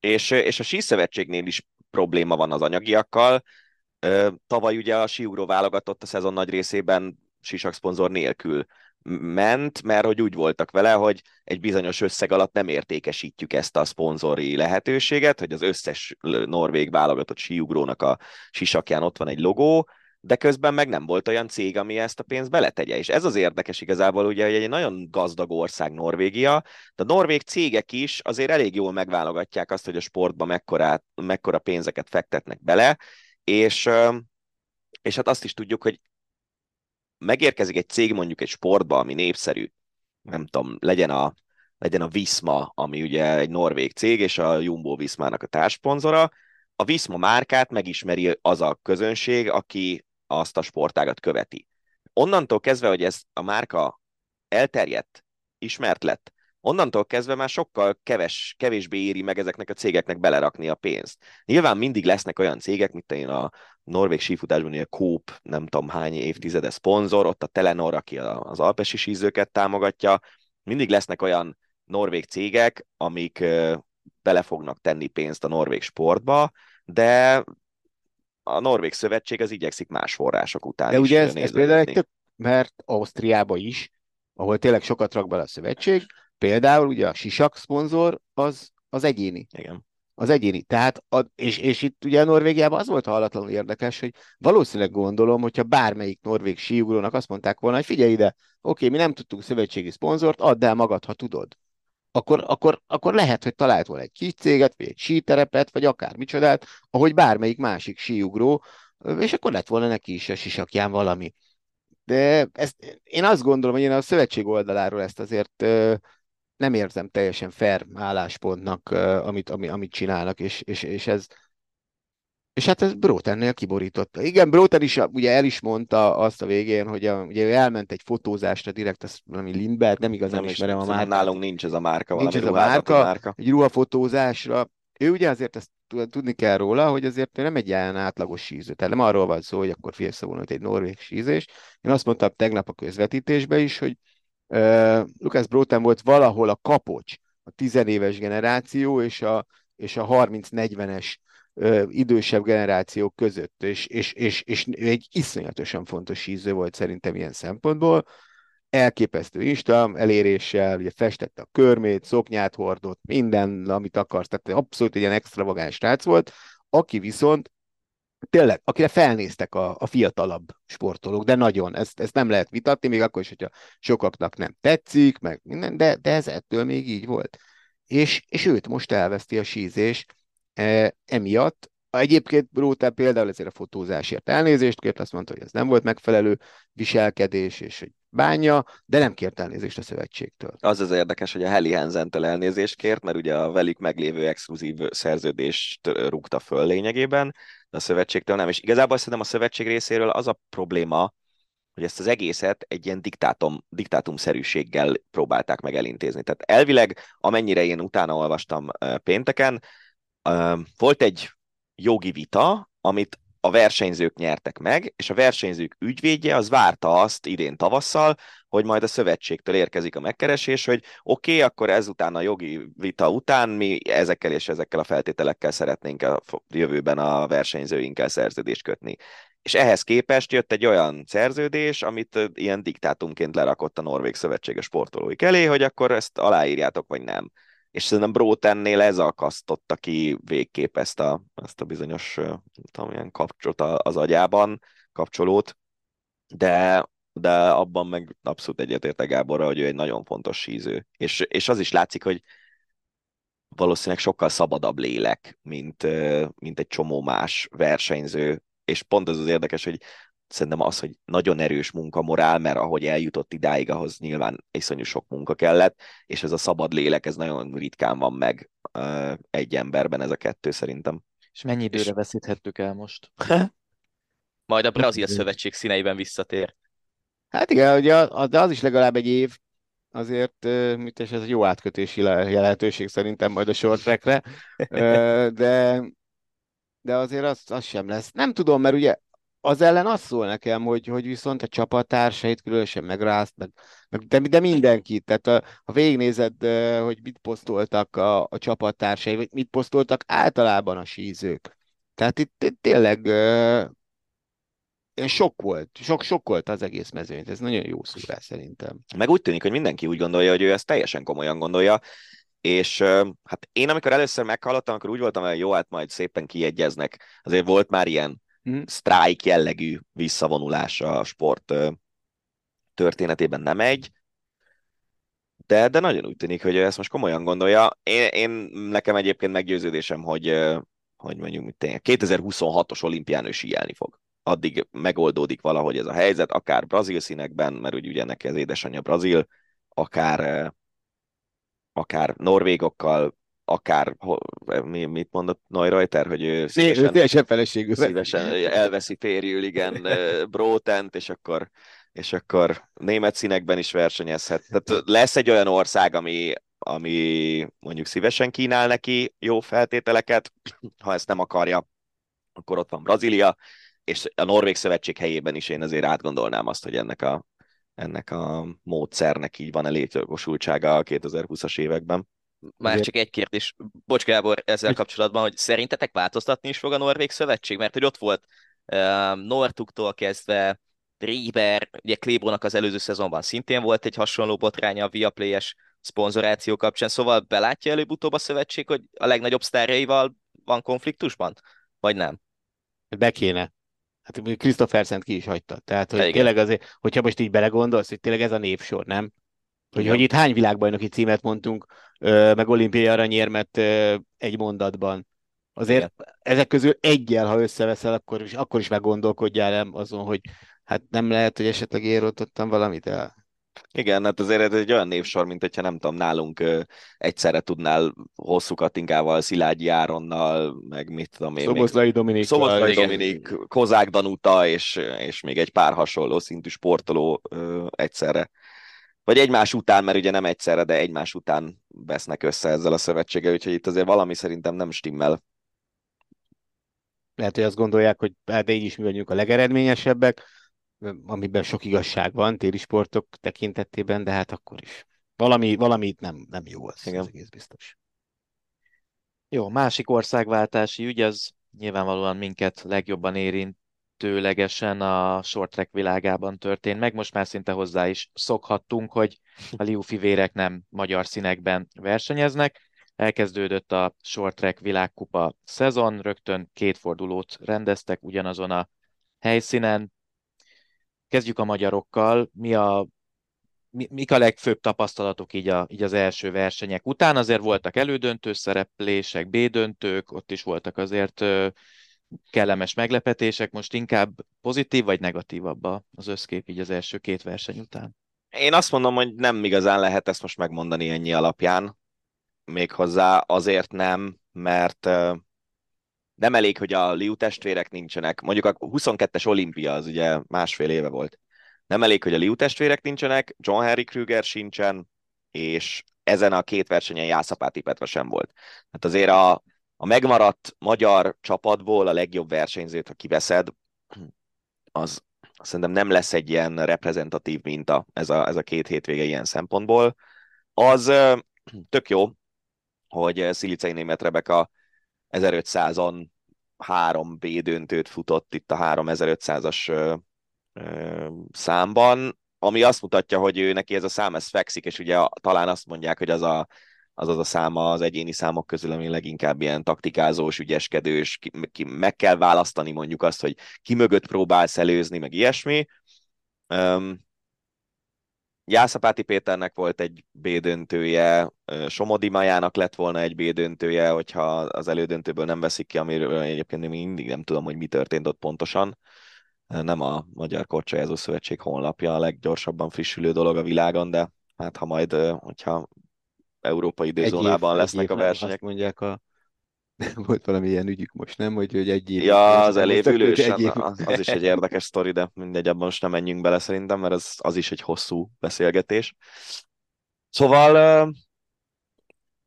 És, és a síszövetségnél is probléma van az anyagiakkal. Tavaly ugye a síugró válogatott a szezon nagy részében sisak szponzor nélkül ment, mert hogy úgy voltak vele, hogy egy bizonyos összeg alatt nem értékesítjük ezt a szponzori lehetőséget, hogy az összes norvég válogatott síugrónak a sisakján ott van egy logó, de közben meg nem volt olyan cég, ami ezt a pénzt beletegye. És ez az érdekes igazából, ugye, hogy egy nagyon gazdag ország Norvégia, de a norvég cégek is azért elég jól megválogatják azt, hogy a sportba mekkora, mekkora pénzeket fektetnek bele, és, és hát azt is tudjuk, hogy megérkezik egy cég mondjuk egy sportba, ami népszerű, nem tudom, legyen a, legyen a Visma, ami ugye egy norvég cég, és a Jumbo Vismának a társponzora, a Visma márkát megismeri az a közönség, aki azt a sportágat követi. Onnantól kezdve, hogy ez a márka elterjedt, ismert lett, onnantól kezdve már sokkal keves, kevésbé éri meg ezeknek a cégeknek belerakni a pénzt. Nyilván mindig lesznek olyan cégek, mint én a norvég sífutásban a Coop, nem tudom hány évtizede szponzor, ott a Telenor, aki az alpesi sízőket támogatja, mindig lesznek olyan norvég cégek, amik bele fognak tenni pénzt a norvég sportba, de a Norvég Szövetség az igyekszik más források után De ugye ez, ez például egy tök, mert Ausztriába is, ahol tényleg sokat rak bele a szövetség, például ugye a sisak szponzor az, az egyéni. Igen. Az egyéni. Tehát, a, és, és itt ugye a Norvégiában az volt hallatlanul érdekes, hogy valószínűleg gondolom, hogyha bármelyik norvég síugrónak azt mondták volna, hogy figyelj ide, oké, mi nem tudtunk szövetségi szponzort, add el magad, ha tudod akkor, akkor, akkor lehet, hogy talált volna egy kis céget, vagy egy síterepet, vagy akár micsodát, ahogy bármelyik másik síugró, és akkor lett volna neki is a sisakján valami. De ezt, én azt gondolom, hogy én a szövetség oldaláról ezt azért nem érzem teljesen fair álláspontnak, amit, amit, amit csinálnak, és, és, és ez, és hát ez Brótennél kiborította. Igen, Bróten is ugye el is mondta azt a végén, hogy a, ugye ő elment egy fotózásra direkt, ezt valami Lindbert, nem igazán nem ismerem a márkát. Nálunk nincs ez a márka, nincs ez a márka, márka, egy ruhafotózásra. Ő ugye azért ezt tudni kell róla, hogy azért nem egy ilyen átlagos síző. Tehát nem arról van szó, hogy akkor félszavon egy norvég sízés. Én azt mondtam tegnap a közvetítésben is, hogy uh, Lukács Bróten volt valahol a kapocs, a tizenéves generáció és a, és a 30-40-es idősebb generációk között, és, és, és, és egy iszonyatosan fontos síző volt szerintem ilyen szempontból elképesztő Insta eléréssel, ugye festette a körmét, szoknyát hordott, minden, amit akarsz, tehát abszolút egy ilyen extravagáns srác volt, aki viszont tényleg, akire felnéztek a, a fiatalabb sportolók, de nagyon, ezt, ezt nem lehet vitatni, még akkor is, hogyha sokaknak nem tetszik, meg minden, de, de ez ettől még így volt. És, és őt most elveszti a sízés emiatt, Egyébként Bróter például ezért a fotózásért elnézést kért, azt mondta, hogy ez nem volt megfelelő viselkedés, és hogy bánja, de nem kért elnézést a szövetségtől. Az az érdekes, hogy a Heli Hansen-től elnézést kért, mert ugye a velük meglévő exkluzív szerződést rúgta föl lényegében, de a szövetségtől nem. És igazából szerintem a szövetség részéről az a probléma, hogy ezt az egészet egy ilyen diktátum, diktátumszerűséggel próbálták meg elintézni. Tehát elvileg, amennyire én utána olvastam pénteken, volt egy jogi vita, amit a versenyzők nyertek meg, és a versenyzők ügyvédje az várta azt idén tavasszal, hogy majd a szövetségtől érkezik a megkeresés, hogy oké, okay, akkor ezután a jogi vita után mi ezekkel és ezekkel a feltételekkel szeretnénk a jövőben a versenyzőinkkel szerződést kötni. És ehhez képest jött egy olyan szerződés, amit ilyen diktátumként lerakott a Norvég Szövetséges sportolóik elé, hogy akkor ezt aláírjátok, vagy nem és szerintem Brótennél ez akasztotta ki végképp ezt a, ezt a bizonyos nem tudom, ilyen kapcsolót az agyában, kapcsolót, de, de abban meg abszolút egyetértek Gáborra, hogy ő egy nagyon fontos síző. És, és az is látszik, hogy valószínűleg sokkal szabadabb lélek, mint, mint egy csomó más versenyző, és pont ez az érdekes, hogy szerintem az, hogy nagyon erős munkamorál, mert ahogy eljutott idáig, ahhoz nyilván iszonyú sok munka kellett, és ez a szabad lélek, ez nagyon ritkán van meg uh, egy emberben, ez a kettő szerintem. És mennyi időre és... veszíthettük el most? (laughs) Majd a Brazil Szövetség színeiben visszatér. Hát igen, ugye az, de az is legalább egy év, azért, mit és ez egy jó átkötési lehetőség szerintem majd a short trackre, de, de azért az, az sem lesz. Nem tudom, mert ugye az ellen azt szól nekem, hogy, hogy viszont a csapattársait különösen megrázt, meg, meg de, de mindenkit. Tehát a, ha végignézed, hogy mit posztoltak a, a csapattársai, vagy mit posztoltak általában a sízők. Tehát itt, itt tényleg uh, sok volt, sok, sok volt az egész mezőny. Ez nagyon jó szúrás szerintem. Meg úgy tűnik, hogy mindenki úgy gondolja, hogy ő ezt teljesen komolyan gondolja, és hát én amikor először meghallottam, akkor úgy voltam, hogy jó, hát majd szépen kiegyeznek. Azért volt már ilyen mm. sztrájk jellegű visszavonulása a sport történetében nem egy, de, de nagyon úgy tűnik, hogy ezt most komolyan gondolja. Én, én nekem egyébként meggyőződésem, hogy, hogy mondjuk mit tényleg, 2026-os olimpián ő síelni fog. Addig megoldódik valahogy ez a helyzet, akár brazil színekben, mert úgy ugye neki az édesanyja brazil, akár, akár norvégokkal, akár, mi, mit mondott Neureuter, hogy ő szívesen, szívesen feleségül. Szívesen elveszi férjül, igen, (laughs) Brótent, és akkor, és akkor német színekben is versenyezhet. Tehát lesz egy olyan ország, ami, ami mondjuk szívesen kínál neki jó feltételeket, ha ezt nem akarja, akkor ott van Brazília, és a Norvég Szövetség helyében is én azért átgondolnám azt, hogy ennek a, ennek a módszernek így van a létjogosultsága a 2020-as években. Már Ugye... csak egy kérdés, bocs Gábor, ezzel kapcsolatban, hogy szerintetek változtatni is fog a Norvég Szövetség? Mert hogy ott volt uh, Nortuktól kezdve Rieber, ugye Klébónak az előző szezonban szintén volt egy hasonló botránya a Viaplay-es szponzoráció kapcsán, szóval belátja előbb-utóbb a szövetség, hogy a legnagyobb sztárjaival van konfliktusban? Vagy nem? Be kéne. Hát Christopher ki is hagyta. Tehát, hogy tényleg azért, hogyha most így belegondolsz, hogy tényleg ez a névsor, nem? Hogy, hogy itt hány világbajnoki címet mondtunk, meg olimpiai aranyérmet egy mondatban. Azért Igen. ezek közül egyel, ha összeveszel, akkor is, akkor is meggondolkodjál el azon, hogy hát nem lehet, hogy esetleg érontottam valamit el. Igen, hát azért ez egy olyan névsor, mint hogyha nem tudom, nálunk ö, egyszerre tudnál hosszú Katinkával, Szilágyi Áronnal, meg mit tudom én. Szoboszlai Dominik. Szoboszlai Dominik, Kozák Danuta, és, és még egy pár hasonló szintű sportoló ö, egyszerre vagy egymás után, mert ugye nem egyszerre, de egymás után vesznek össze ezzel a szövetséggel, úgyhogy itt azért valami szerintem nem stimmel lehet, hogy azt gondolják, hogy hát így is mi vagyunk a legeredményesebbek, amiben sok igazság van téli sportok tekintetében, de hát akkor is. Valami, valami itt nem, nem jó, az, Igen. az egész biztos. Jó, másik országváltási ügy, az nyilvánvalóan minket legjobban érintőlegesen a short track világában történt meg. Most már szinte hozzá is szokhattunk, hogy a Liu fivérek nem magyar színekben versenyeznek. Elkezdődött a short track világkupa szezon, rögtön két fordulót rendeztek ugyanazon a helyszínen. Kezdjük a magyarokkal. Mi a mik a legfőbb tapasztalatok így, a, így az első versenyek után? Azért voltak elődöntő szereplések, B-döntők, ott is voltak azért kellemes meglepetések, most inkább pozitív vagy negatívabb az összkép így az első két verseny után? Én azt mondom, hogy nem igazán lehet ezt most megmondani ennyi alapján. Méghozzá azért nem, mert nem elég, hogy a Liu testvérek nincsenek. Mondjuk a 22-es olimpia az ugye másfél éve volt. Nem elég, hogy a Liu testvérek nincsenek, John Henry Kruger sincsen, és ezen a két versenyen Jászapáti Petra sem volt. Hát azért a, a megmaradt magyar csapatból a legjobb versenyzőt, ha kiveszed, az szerintem nem lesz egy ilyen reprezentatív minta ez a, ez a két hétvége ilyen szempontból. Az tök jó, hogy Szilicei német Rebeka 1500-on három B döntőt futott itt a 3500-as számban, ami azt mutatja, hogy ő neki ez a szám, ez fekszik, és ugye talán azt mondják, hogy az a, az az a száma az egyéni számok közül, ami leginkább ilyen taktikázós, ügyeskedős, ki, ki, meg kell választani mondjuk azt, hogy ki mögött próbálsz előzni, meg ilyesmi. Um, Jászapáti Péternek volt egy B döntője, Somodi Majának lett volna egy B döntője, hogyha az elődöntőből nem veszik ki, amiről egyébként mindig nem tudom, hogy mi történt ott pontosan nem a Magyar Korcsolyázó Szövetség honlapja a leggyorsabban frissülő dolog a világon, de hát ha majd, hogyha európai időzónában lesznek év, a versenyek. Azt mondják a (laughs) volt valami ilyen ügyük most, nem? Hogy, hogy egy év. Ja, az elévülős, egy év. az, az is egy érdekes sztori, de mindegy, abban most nem menjünk bele szerintem, mert az, az is egy hosszú beszélgetés. Szóval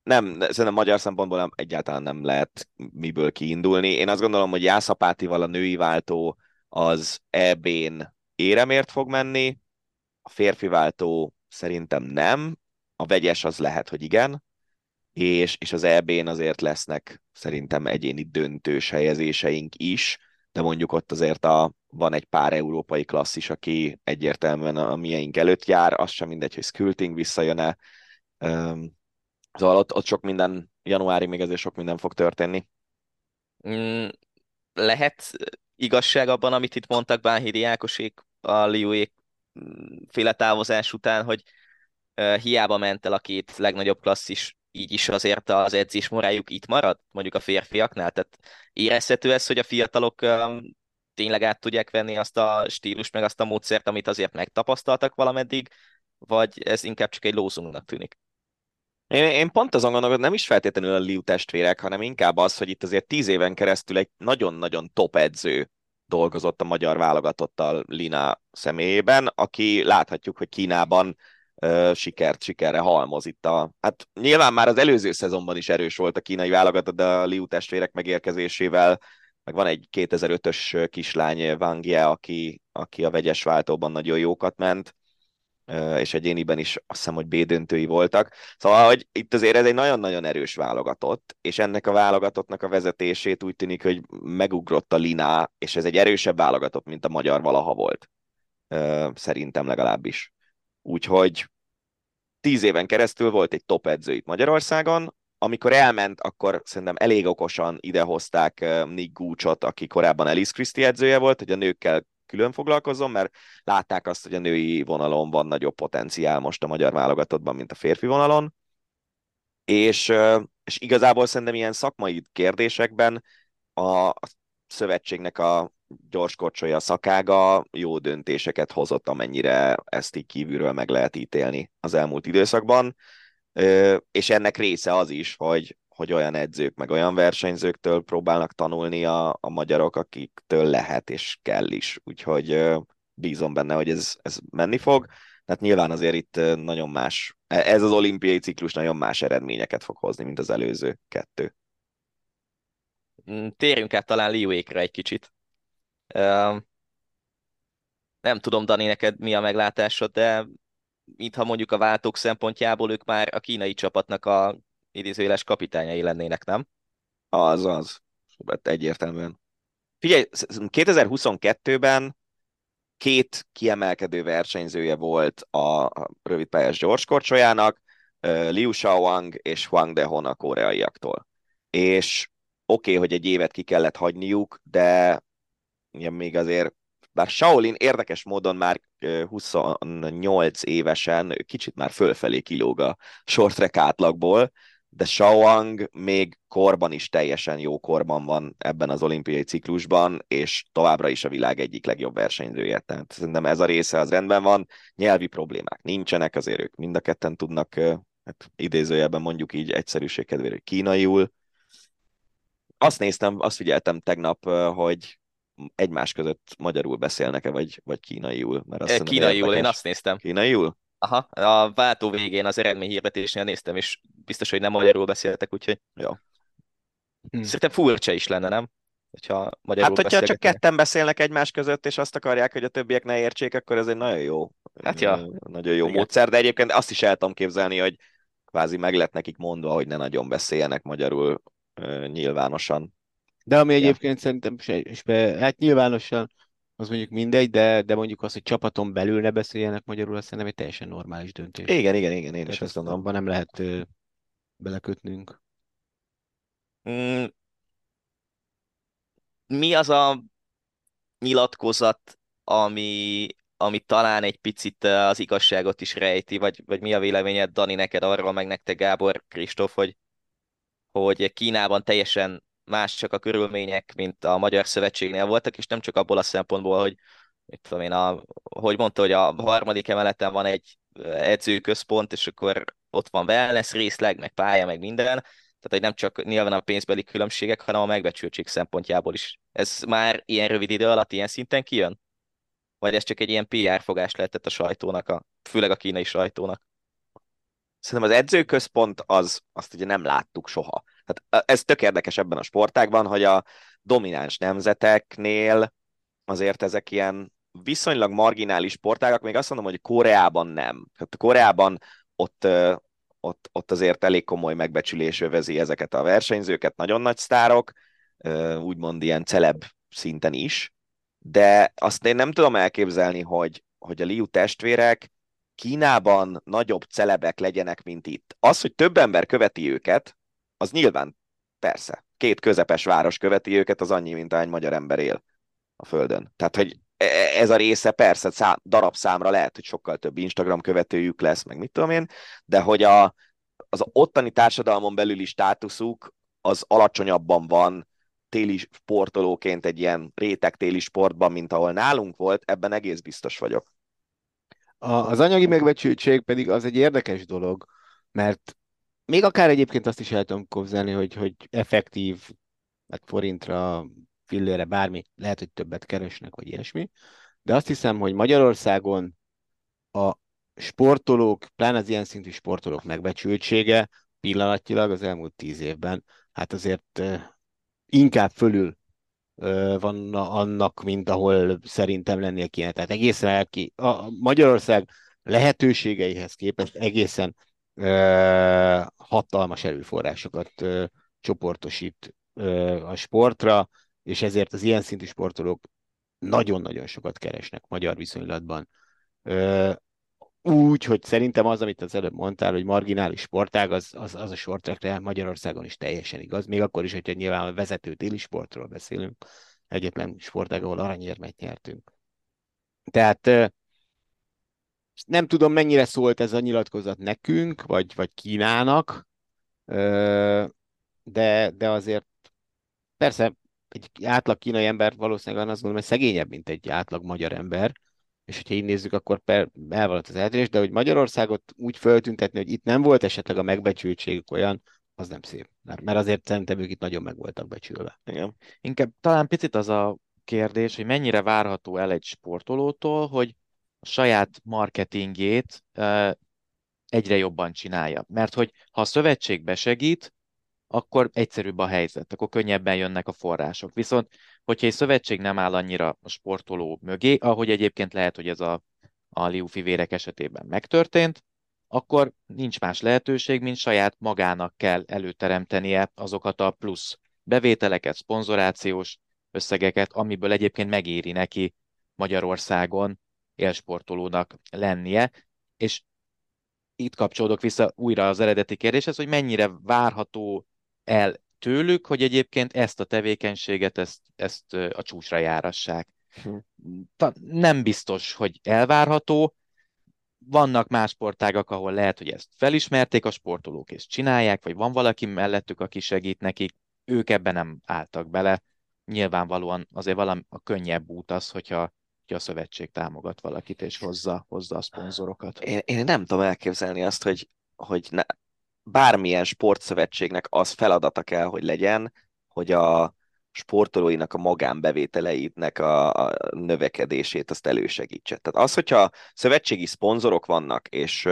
nem, szerintem magyar szempontból nem, egyáltalán nem lehet miből kiindulni. Én azt gondolom, hogy Jászapátival a női váltó az EB-n éremért fog menni, a férfi váltó szerintem nem, a vegyes az lehet, hogy igen, és, és az EB-n azért lesznek szerintem egyéni döntős helyezéseink is, de mondjuk ott azért a, van egy pár európai klasszis, aki egyértelműen a mieink előtt jár, az sem mindegy, hogy Skulting visszajön-e. Um, szóval ott, ott sok minden, januári még azért sok minden fog történni. Mm, lehet igazság abban, amit itt mondtak Bánhidi Ákosék a Liuék mm, féle távozás után, hogy hiába ment el a két legnagyobb klasszis, így is azért az edzés morájuk itt marad, mondjuk a férfiaknál, tehát érezhető ez, hogy a fiatalok tényleg át tudják venni azt a stílus, meg azt a módszert, amit azért megtapasztaltak valameddig, vagy ez inkább csak egy lózunknak tűnik? Én, én pont azon gondolok, nem is feltétlenül a Liu testvérek, hanem inkább az, hogy itt azért tíz éven keresztül egy nagyon-nagyon top edző dolgozott a magyar válogatottal Lina személyében, aki láthatjuk, hogy Kínában sikert, sikerre halmoz itt a... Hát nyilván már az előző szezonban is erős volt a kínai válogatott, de a Liu testvérek megérkezésével meg van egy 2005-ös kislány Wang Ye, aki, aki a vegyes váltóban nagyon jókat ment és egyéniben is azt hiszem, hogy B voltak. Szóval, hogy itt azért ez egy nagyon-nagyon erős válogatott, és ennek a válogatottnak a vezetését úgy tűnik, hogy megugrott a Liná, és ez egy erősebb válogatott, mint a magyar valaha volt. Szerintem legalábbis. Úgyhogy tíz éven keresztül volt egy top edző itt Magyarországon, amikor elment, akkor szerintem elég okosan idehozták Nick Gúcsot, aki korábban Alice Christie edzője volt, hogy a nőkkel külön foglalkozom, mert látták azt, hogy a női vonalon van nagyobb potenciál most a magyar válogatottban, mint a férfi vonalon. És, és igazából szerintem ilyen szakmai kérdésekben a szövetségnek a gyors korcsolya szakága jó döntéseket hozott, amennyire ezt így kívülről meg lehet ítélni az elmúlt időszakban. És ennek része az is, hogy, hogy olyan edzők, meg olyan versenyzőktől próbálnak tanulni a, a magyarok, akiktől lehet és kell is. Úgyhogy bízom benne, hogy ez, ez menni fog. Tehát nyilván azért itt nagyon más, e, ez az olimpiai ciklus nagyon más eredményeket fog hozni, mint az előző kettő. Mm, térjünk át talán Liuékra egy kicsit. Nem tudom, Dani, neked mi a meglátásod, de mintha mondjuk a váltók szempontjából ők már a kínai csapatnak a idézőjeles kapitányai lennének, nem? Az, az. Hát egyértelműen. Figyelj, 2022-ben két kiemelkedő versenyzője volt a rövidpályás gyorskorcsolyának, Liu Shaoang és Huang Dehon a koreaiaktól. És oké, okay, hogy egy évet ki kellett hagyniuk, de igen, még azért bár Shaolin érdekes módon már 28 évesen kicsit már fölfelé kilóg a short track átlagból, de Shaoang még korban is teljesen jó korban van ebben az olimpiai ciklusban, és továbbra is a világ egyik legjobb versenyzője. Tehát szerintem ez a része az rendben van, nyelvi problémák nincsenek, azért ők mind a ketten tudnak, hát idézőjelben mondjuk így egyszerűség kedvére kínaiul. Azt néztem, azt figyeltem tegnap, hogy egymás között magyarul beszélnek-e, vagy, vagy kínaiul? Mert azt kínaiul, én azt néztem. Kínaiul? Aha, a váltó végén az eredményhirdetésnél néztem, és biztos, hogy nem magyarul beszéltek, úgyhogy jó. Hm. Szerintem furcsa is lenne, nem? Hogyha magyarul hát, hogyha csak ketten beszélnek egymás között, és azt akarják, hogy a többiek ne értsék, akkor ez egy nagyon jó, hát ja. nagyon jó Igen. módszer, de egyébként azt is el tudom képzelni, hogy kvázi meg lett nekik mondva, hogy ne nagyon beszéljenek magyarul nyilvánosan. De ami ja. egyébként szerintem, és be, hát nyilvánosan az mondjuk mindegy, de, de mondjuk az, hogy csapaton belül ne beszéljenek magyarul, azt szerintem egy teljesen normális döntés. Igen, igen, igen, én is azt gondolom. Abban nem lehet ö, belekötnünk. Mm. Mi az a nyilatkozat, ami, ami talán egy picit az igazságot is rejti, vagy, vagy mi a véleményed, Dani, neked arról, meg nektek, Gábor, Kristóf, hogy, hogy Kínában teljesen más csak a körülmények, mint a Magyar Szövetségnél voltak, és nem csak abból a szempontból, hogy mit tudom én, a, hogy mondta, hogy a harmadik emeleten van egy edzőközpont, és akkor ott van wellness részleg, meg pálya, meg minden, tehát hogy nem csak nyilván a pénzbeli különbségek, hanem a megbecsültség szempontjából is. Ez már ilyen rövid idő alatt ilyen szinten kijön? Vagy ez csak egy ilyen PR fogás lehetett a sajtónak, a, főleg a kínai sajtónak? Szerintem az edzőközpont az, azt ugye nem láttuk soha. Tehát ez tök érdekes ebben a sportágban, hogy a domináns nemzeteknél azért ezek ilyen viszonylag marginális sportágak, még azt mondom, hogy Koreában nem. Tehát Koreában ott, ott, ott azért elég komoly megbecsülés övezi ezeket a versenyzőket, nagyon nagy sztárok, úgymond ilyen celeb szinten is, de azt én nem tudom elképzelni, hogy, hogy a Liu testvérek Kínában nagyobb celebek legyenek, mint itt. Az, hogy több ember követi őket, az nyilván persze. Két közepes város követi őket, az annyi, mint egy magyar ember él a Földön. Tehát, hogy e, e, ez a része persze szám, darabszámra lehet, hogy sokkal több Instagram követőjük lesz, meg mit tudom én, de hogy a, az ottani társadalmon belüli státuszuk az alacsonyabban van téli sportolóként egy ilyen réteg téli sportban, mint ahol nálunk volt, ebben egész biztos vagyok. A, az anyagi megbecsültség pedig az egy érdekes dolog, mert még akár egyébként azt is el tudom képzelni, hogy, hogy effektív, meg forintra, fillére, bármi, lehet, hogy többet keresnek, vagy ilyesmi. De azt hiszem, hogy Magyarországon a sportolók, pláne az ilyen szintű sportolók megbecsültsége pillanatnyilag az elmúlt tíz évben, hát azért inkább fölül van annak, mint ahol szerintem lennie kéne. Tehát egészen ki, a Magyarország lehetőségeihez képest egészen hatalmas erőforrásokat csoportosít a sportra, és ezért az ilyen szintű sportolók nagyon-nagyon sokat keresnek magyar viszonylatban. Úgy, hogy szerintem az, amit az előbb mondtál, hogy marginális sportág, az, az, az a sportrekre Magyarországon is teljesen igaz. Még akkor is, hogyha nyilván a vezető téli sportról beszélünk, egyetlen sportág, ahol aranyérmet nyertünk. Tehát nem tudom, mennyire szólt ez a nyilatkozat nekünk, vagy, vagy Kínának, de, de azért persze egy átlag kínai ember valószínűleg azt gondolom, hogy szegényebb, mint egy átlag magyar ember, és hogyha így nézzük, akkor per, elvalott az eltérés, de hogy Magyarországot úgy föltüntetni, hogy itt nem volt esetleg a megbecsültségük olyan, az nem szép. Mert azért szerintem ők itt nagyon meg voltak becsülve. Igen. Inkább talán picit az a kérdés, hogy mennyire várható el egy sportolótól, hogy a saját marketingjét egyre jobban csinálja. Mert hogy ha a szövetség besegít, akkor egyszerűbb a helyzet, akkor könnyebben jönnek a források. Viszont, hogyha egy szövetség nem áll annyira a sportoló mögé, ahogy egyébként lehet, hogy ez a, a Liu fivérek esetében megtörtént, akkor nincs más lehetőség, mint saját magának kell előteremtenie azokat a plusz bevételeket, szponzorációs összegeket, amiből egyébként megéri neki Magyarországon élsportolónak lennie, és itt kapcsolódok vissza újra az eredeti kérdéshez, hogy mennyire várható el tőlük, hogy egyébként ezt a tevékenységet, ezt, ezt a csúcsra járassák. Hm. Nem biztos, hogy elvárható. Vannak más sportágak, ahol lehet, hogy ezt felismerték a sportolók, és csinálják, vagy van valaki mellettük, aki segít nekik. Ők ebben nem álltak bele. Nyilvánvalóan azért valami a könnyebb út az, hogyha a szövetség támogat valakit, és hozza, hozza a szponzorokat. Én, én nem tudom elképzelni azt, hogy, hogy ne, bármilyen sportszövetségnek az feladata kell, hogy legyen, hogy a sportolóinak a magánbevételeinek a, a növekedését azt elősegítse. Tehát az, hogyha szövetségi szponzorok vannak, és,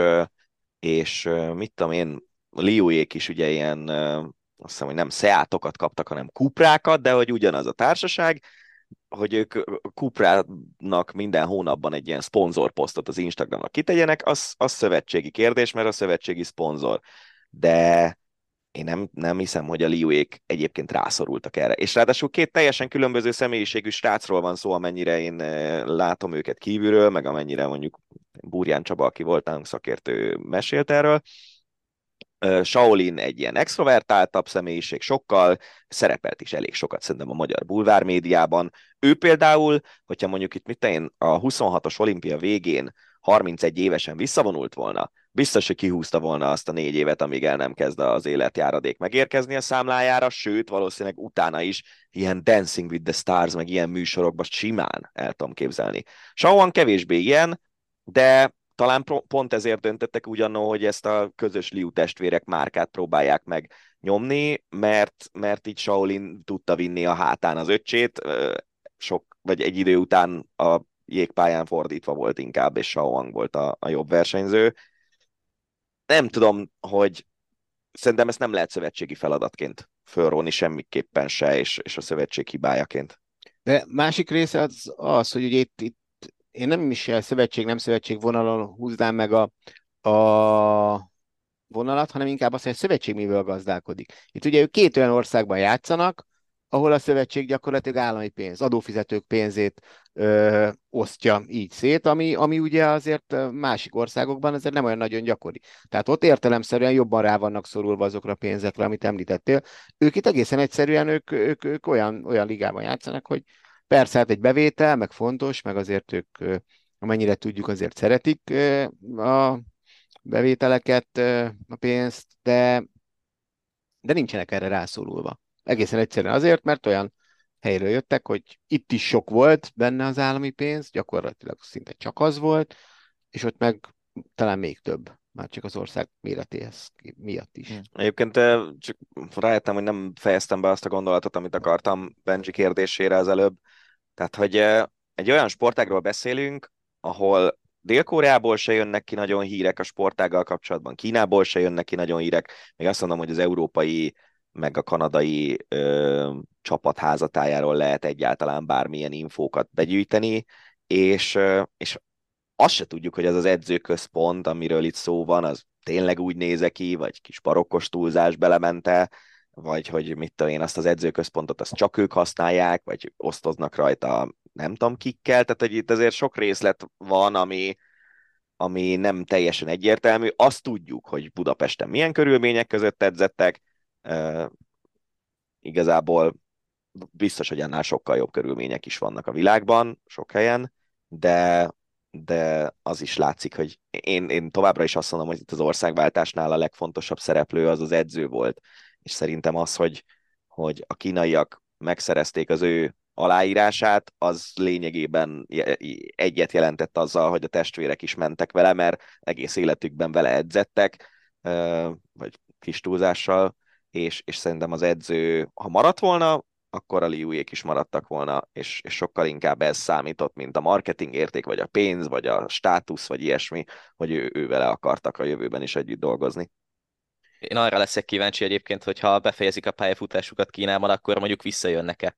és mit tudom én, Lióék is ugye ilyen, azt hiszem, hogy nem szeátokat kaptak, hanem kuprákat, de hogy ugyanaz a társaság, hogy ők Kuprának minden hónapban egy ilyen szponzorposztot az Instagramnak kitegyenek, az, az szövetségi kérdés, mert a szövetségi szponzor. De én nem, nem hiszem, hogy a Liuék egyébként rászorultak erre. És ráadásul két teljesen különböző személyiségű srácról van szó, amennyire én látom őket kívülről, meg amennyire mondjuk Burján Csaba, aki volt nálunk szakértő, mesélt erről. Shaolin egy ilyen extrovertáltabb személyiség, sokkal szerepelt is elég sokat szerintem a magyar bulvár médiában. Ő például, hogyha mondjuk itt mit én a 26-os olimpia végén 31 évesen visszavonult volna, biztos, hogy kihúzta volna azt a négy évet, amíg el nem kezd az életjáradék megérkezni a számlájára, sőt, valószínűleg utána is ilyen Dancing with the Stars, meg ilyen műsorokban simán el tudom képzelni. Shaolin kevésbé ilyen, de talán pont ezért döntöttek ugyanó, hogy ezt a közös Liu testvérek márkát próbálják meg nyomni, mert, mert így Shaolin tudta vinni a hátán az öccsét, sok, vagy egy idő után a jégpályán fordítva volt inkább, és Shaoang volt a, a jobb versenyző. Nem tudom, hogy szerintem ezt nem lehet szövetségi feladatként fölróni semmiképpen se, és, és a szövetség hibájaként. De másik része az, az hogy ugye itt, itt én nem is szövetség, nem szövetség vonalon húznám meg a, a vonalat, hanem inkább azt, hogy a szövetség mivel gazdálkodik. Itt ugye ők két olyan országban játszanak, ahol a szövetség gyakorlatilag állami pénz, adófizetők pénzét ö, osztja így szét, ami, ami ugye azért másik országokban azért nem olyan nagyon gyakori. Tehát ott értelemszerűen jobban rá vannak szorulva azokra a pénzekre, amit említettél. Ők itt egészen egyszerűen ők, ők, ők olyan, olyan ligában játszanak, hogy Persze, hát egy bevétel, meg fontos, meg azért ők, amennyire tudjuk, azért szeretik a bevételeket, a pénzt, de, de nincsenek erre rászólulva. Egészen egyszerűen azért, mert olyan helyről jöttek, hogy itt is sok volt benne az állami pénz, gyakorlatilag szinte csak az volt, és ott meg talán még több, már csak az ország méretéhez miatt is. Hmm. Egyébként csak rájöttem, hogy nem fejeztem be azt a gondolatot, amit akartam Benji kérdésére az előbb, tehát, hogy egy olyan sportágról beszélünk, ahol Dél-Koreából se jönnek ki nagyon hírek a sportággal kapcsolatban, Kínából se jönnek ki nagyon hírek, még azt mondom, hogy az európai meg a kanadai ö, csapat lehet egyáltalán bármilyen infókat begyűjteni, és, ö, és azt se tudjuk, hogy az az edzőközpont, amiről itt szó van, az tényleg úgy néz ki, vagy kis barokkos túlzás belemente, vagy hogy mit tudom én, azt az edzőközpontot azt csak ők használják, vagy osztoznak rajta nem tudom kikkel, tehát hogy itt azért sok részlet van, ami, ami nem teljesen egyértelmű. Azt tudjuk, hogy Budapesten milyen körülmények között edzettek, e, igazából biztos, hogy annál sokkal jobb körülmények is vannak a világban, sok helyen, de, de az is látszik, hogy én, én továbbra is azt mondom, hogy itt az országváltásnál a legfontosabb szereplő az az edző volt és szerintem az, hogy, hogy a kínaiak megszerezték az ő aláírását, az lényegében egyet jelentett azzal, hogy a testvérek is mentek vele, mert egész életükben vele edzettek, vagy kis túlzással, és, és szerintem az edző, ha maradt volna, akkor a Liujék is maradtak volna, és, és sokkal inkább ez számított, mint a marketing érték, vagy a pénz, vagy a státusz, vagy ilyesmi, hogy ő, ő vele akartak a jövőben is együtt dolgozni. Én arra leszek kíváncsi egyébként, hogy ha befejezik a pályafutásukat Kínában, akkor mondjuk visszajönnek-e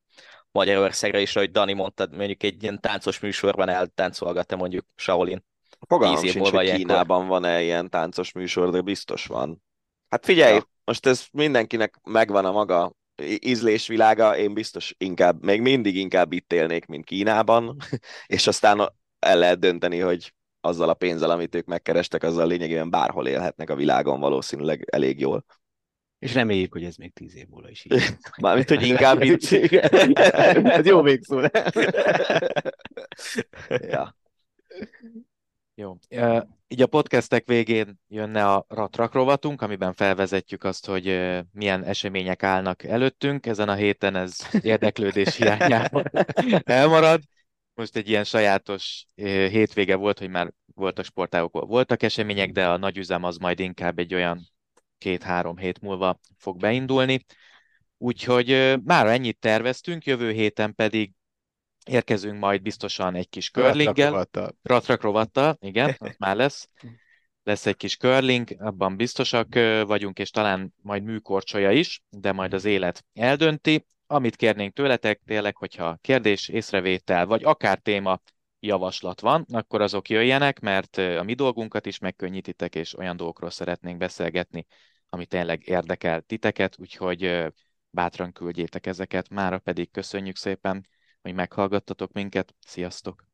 Magyarországra is, ahogy Dani mondta, mondjuk egy ilyen táncos műsorban eltáncolgat-e mondjuk Shaolin. Fogalmam sincs, hogy Kínában van-e ilyen táncos műsor, de biztos van. Hát figyelj, ja. most ez mindenkinek megvan a maga ízlésvilága, én biztos inkább, még mindig inkább itt élnék, mint Kínában, (laughs) és aztán el lehet dönteni, hogy azzal a pénzzel, amit ők megkerestek, azzal lényegében bárhol élhetnek a világon valószínűleg elég jól. És reméljük, hogy ez még tíz év múlva is így. (laughs) Mármint, hogy inkább (laughs) itt. ez jó végszó. (laughs) ja. Jó. Így a podcastek végén jönne a Ratrak rovatunk, amiben felvezetjük azt, hogy milyen események állnak előttünk. Ezen a héten ez érdeklődés hiányában elmarad. Most egy ilyen sajátos hétvége volt, hogy már voltak sportágok, voltak események, de a nagy üzem az majd inkább egy olyan két-három hét múlva fog beindulni. Úgyhogy már ennyit terveztünk, jövő héten pedig érkezünk majd biztosan egy kis curlinggel. Ratrak rovattal, igen, az már lesz. Lesz egy kis curling, abban biztosak vagyunk, és talán majd műkorcsolya is, de majd az élet eldönti. Amit kérnénk tőletek, tényleg, hogyha kérdés, észrevétel, vagy akár téma javaslat van, akkor azok jöjjenek, mert a mi dolgunkat is megkönnyítitek, és olyan dolgokról szeretnénk beszélgetni, ami tényleg érdekel titeket, úgyhogy bátran küldjétek ezeket, mára pedig köszönjük szépen, hogy meghallgattatok minket, sziasztok!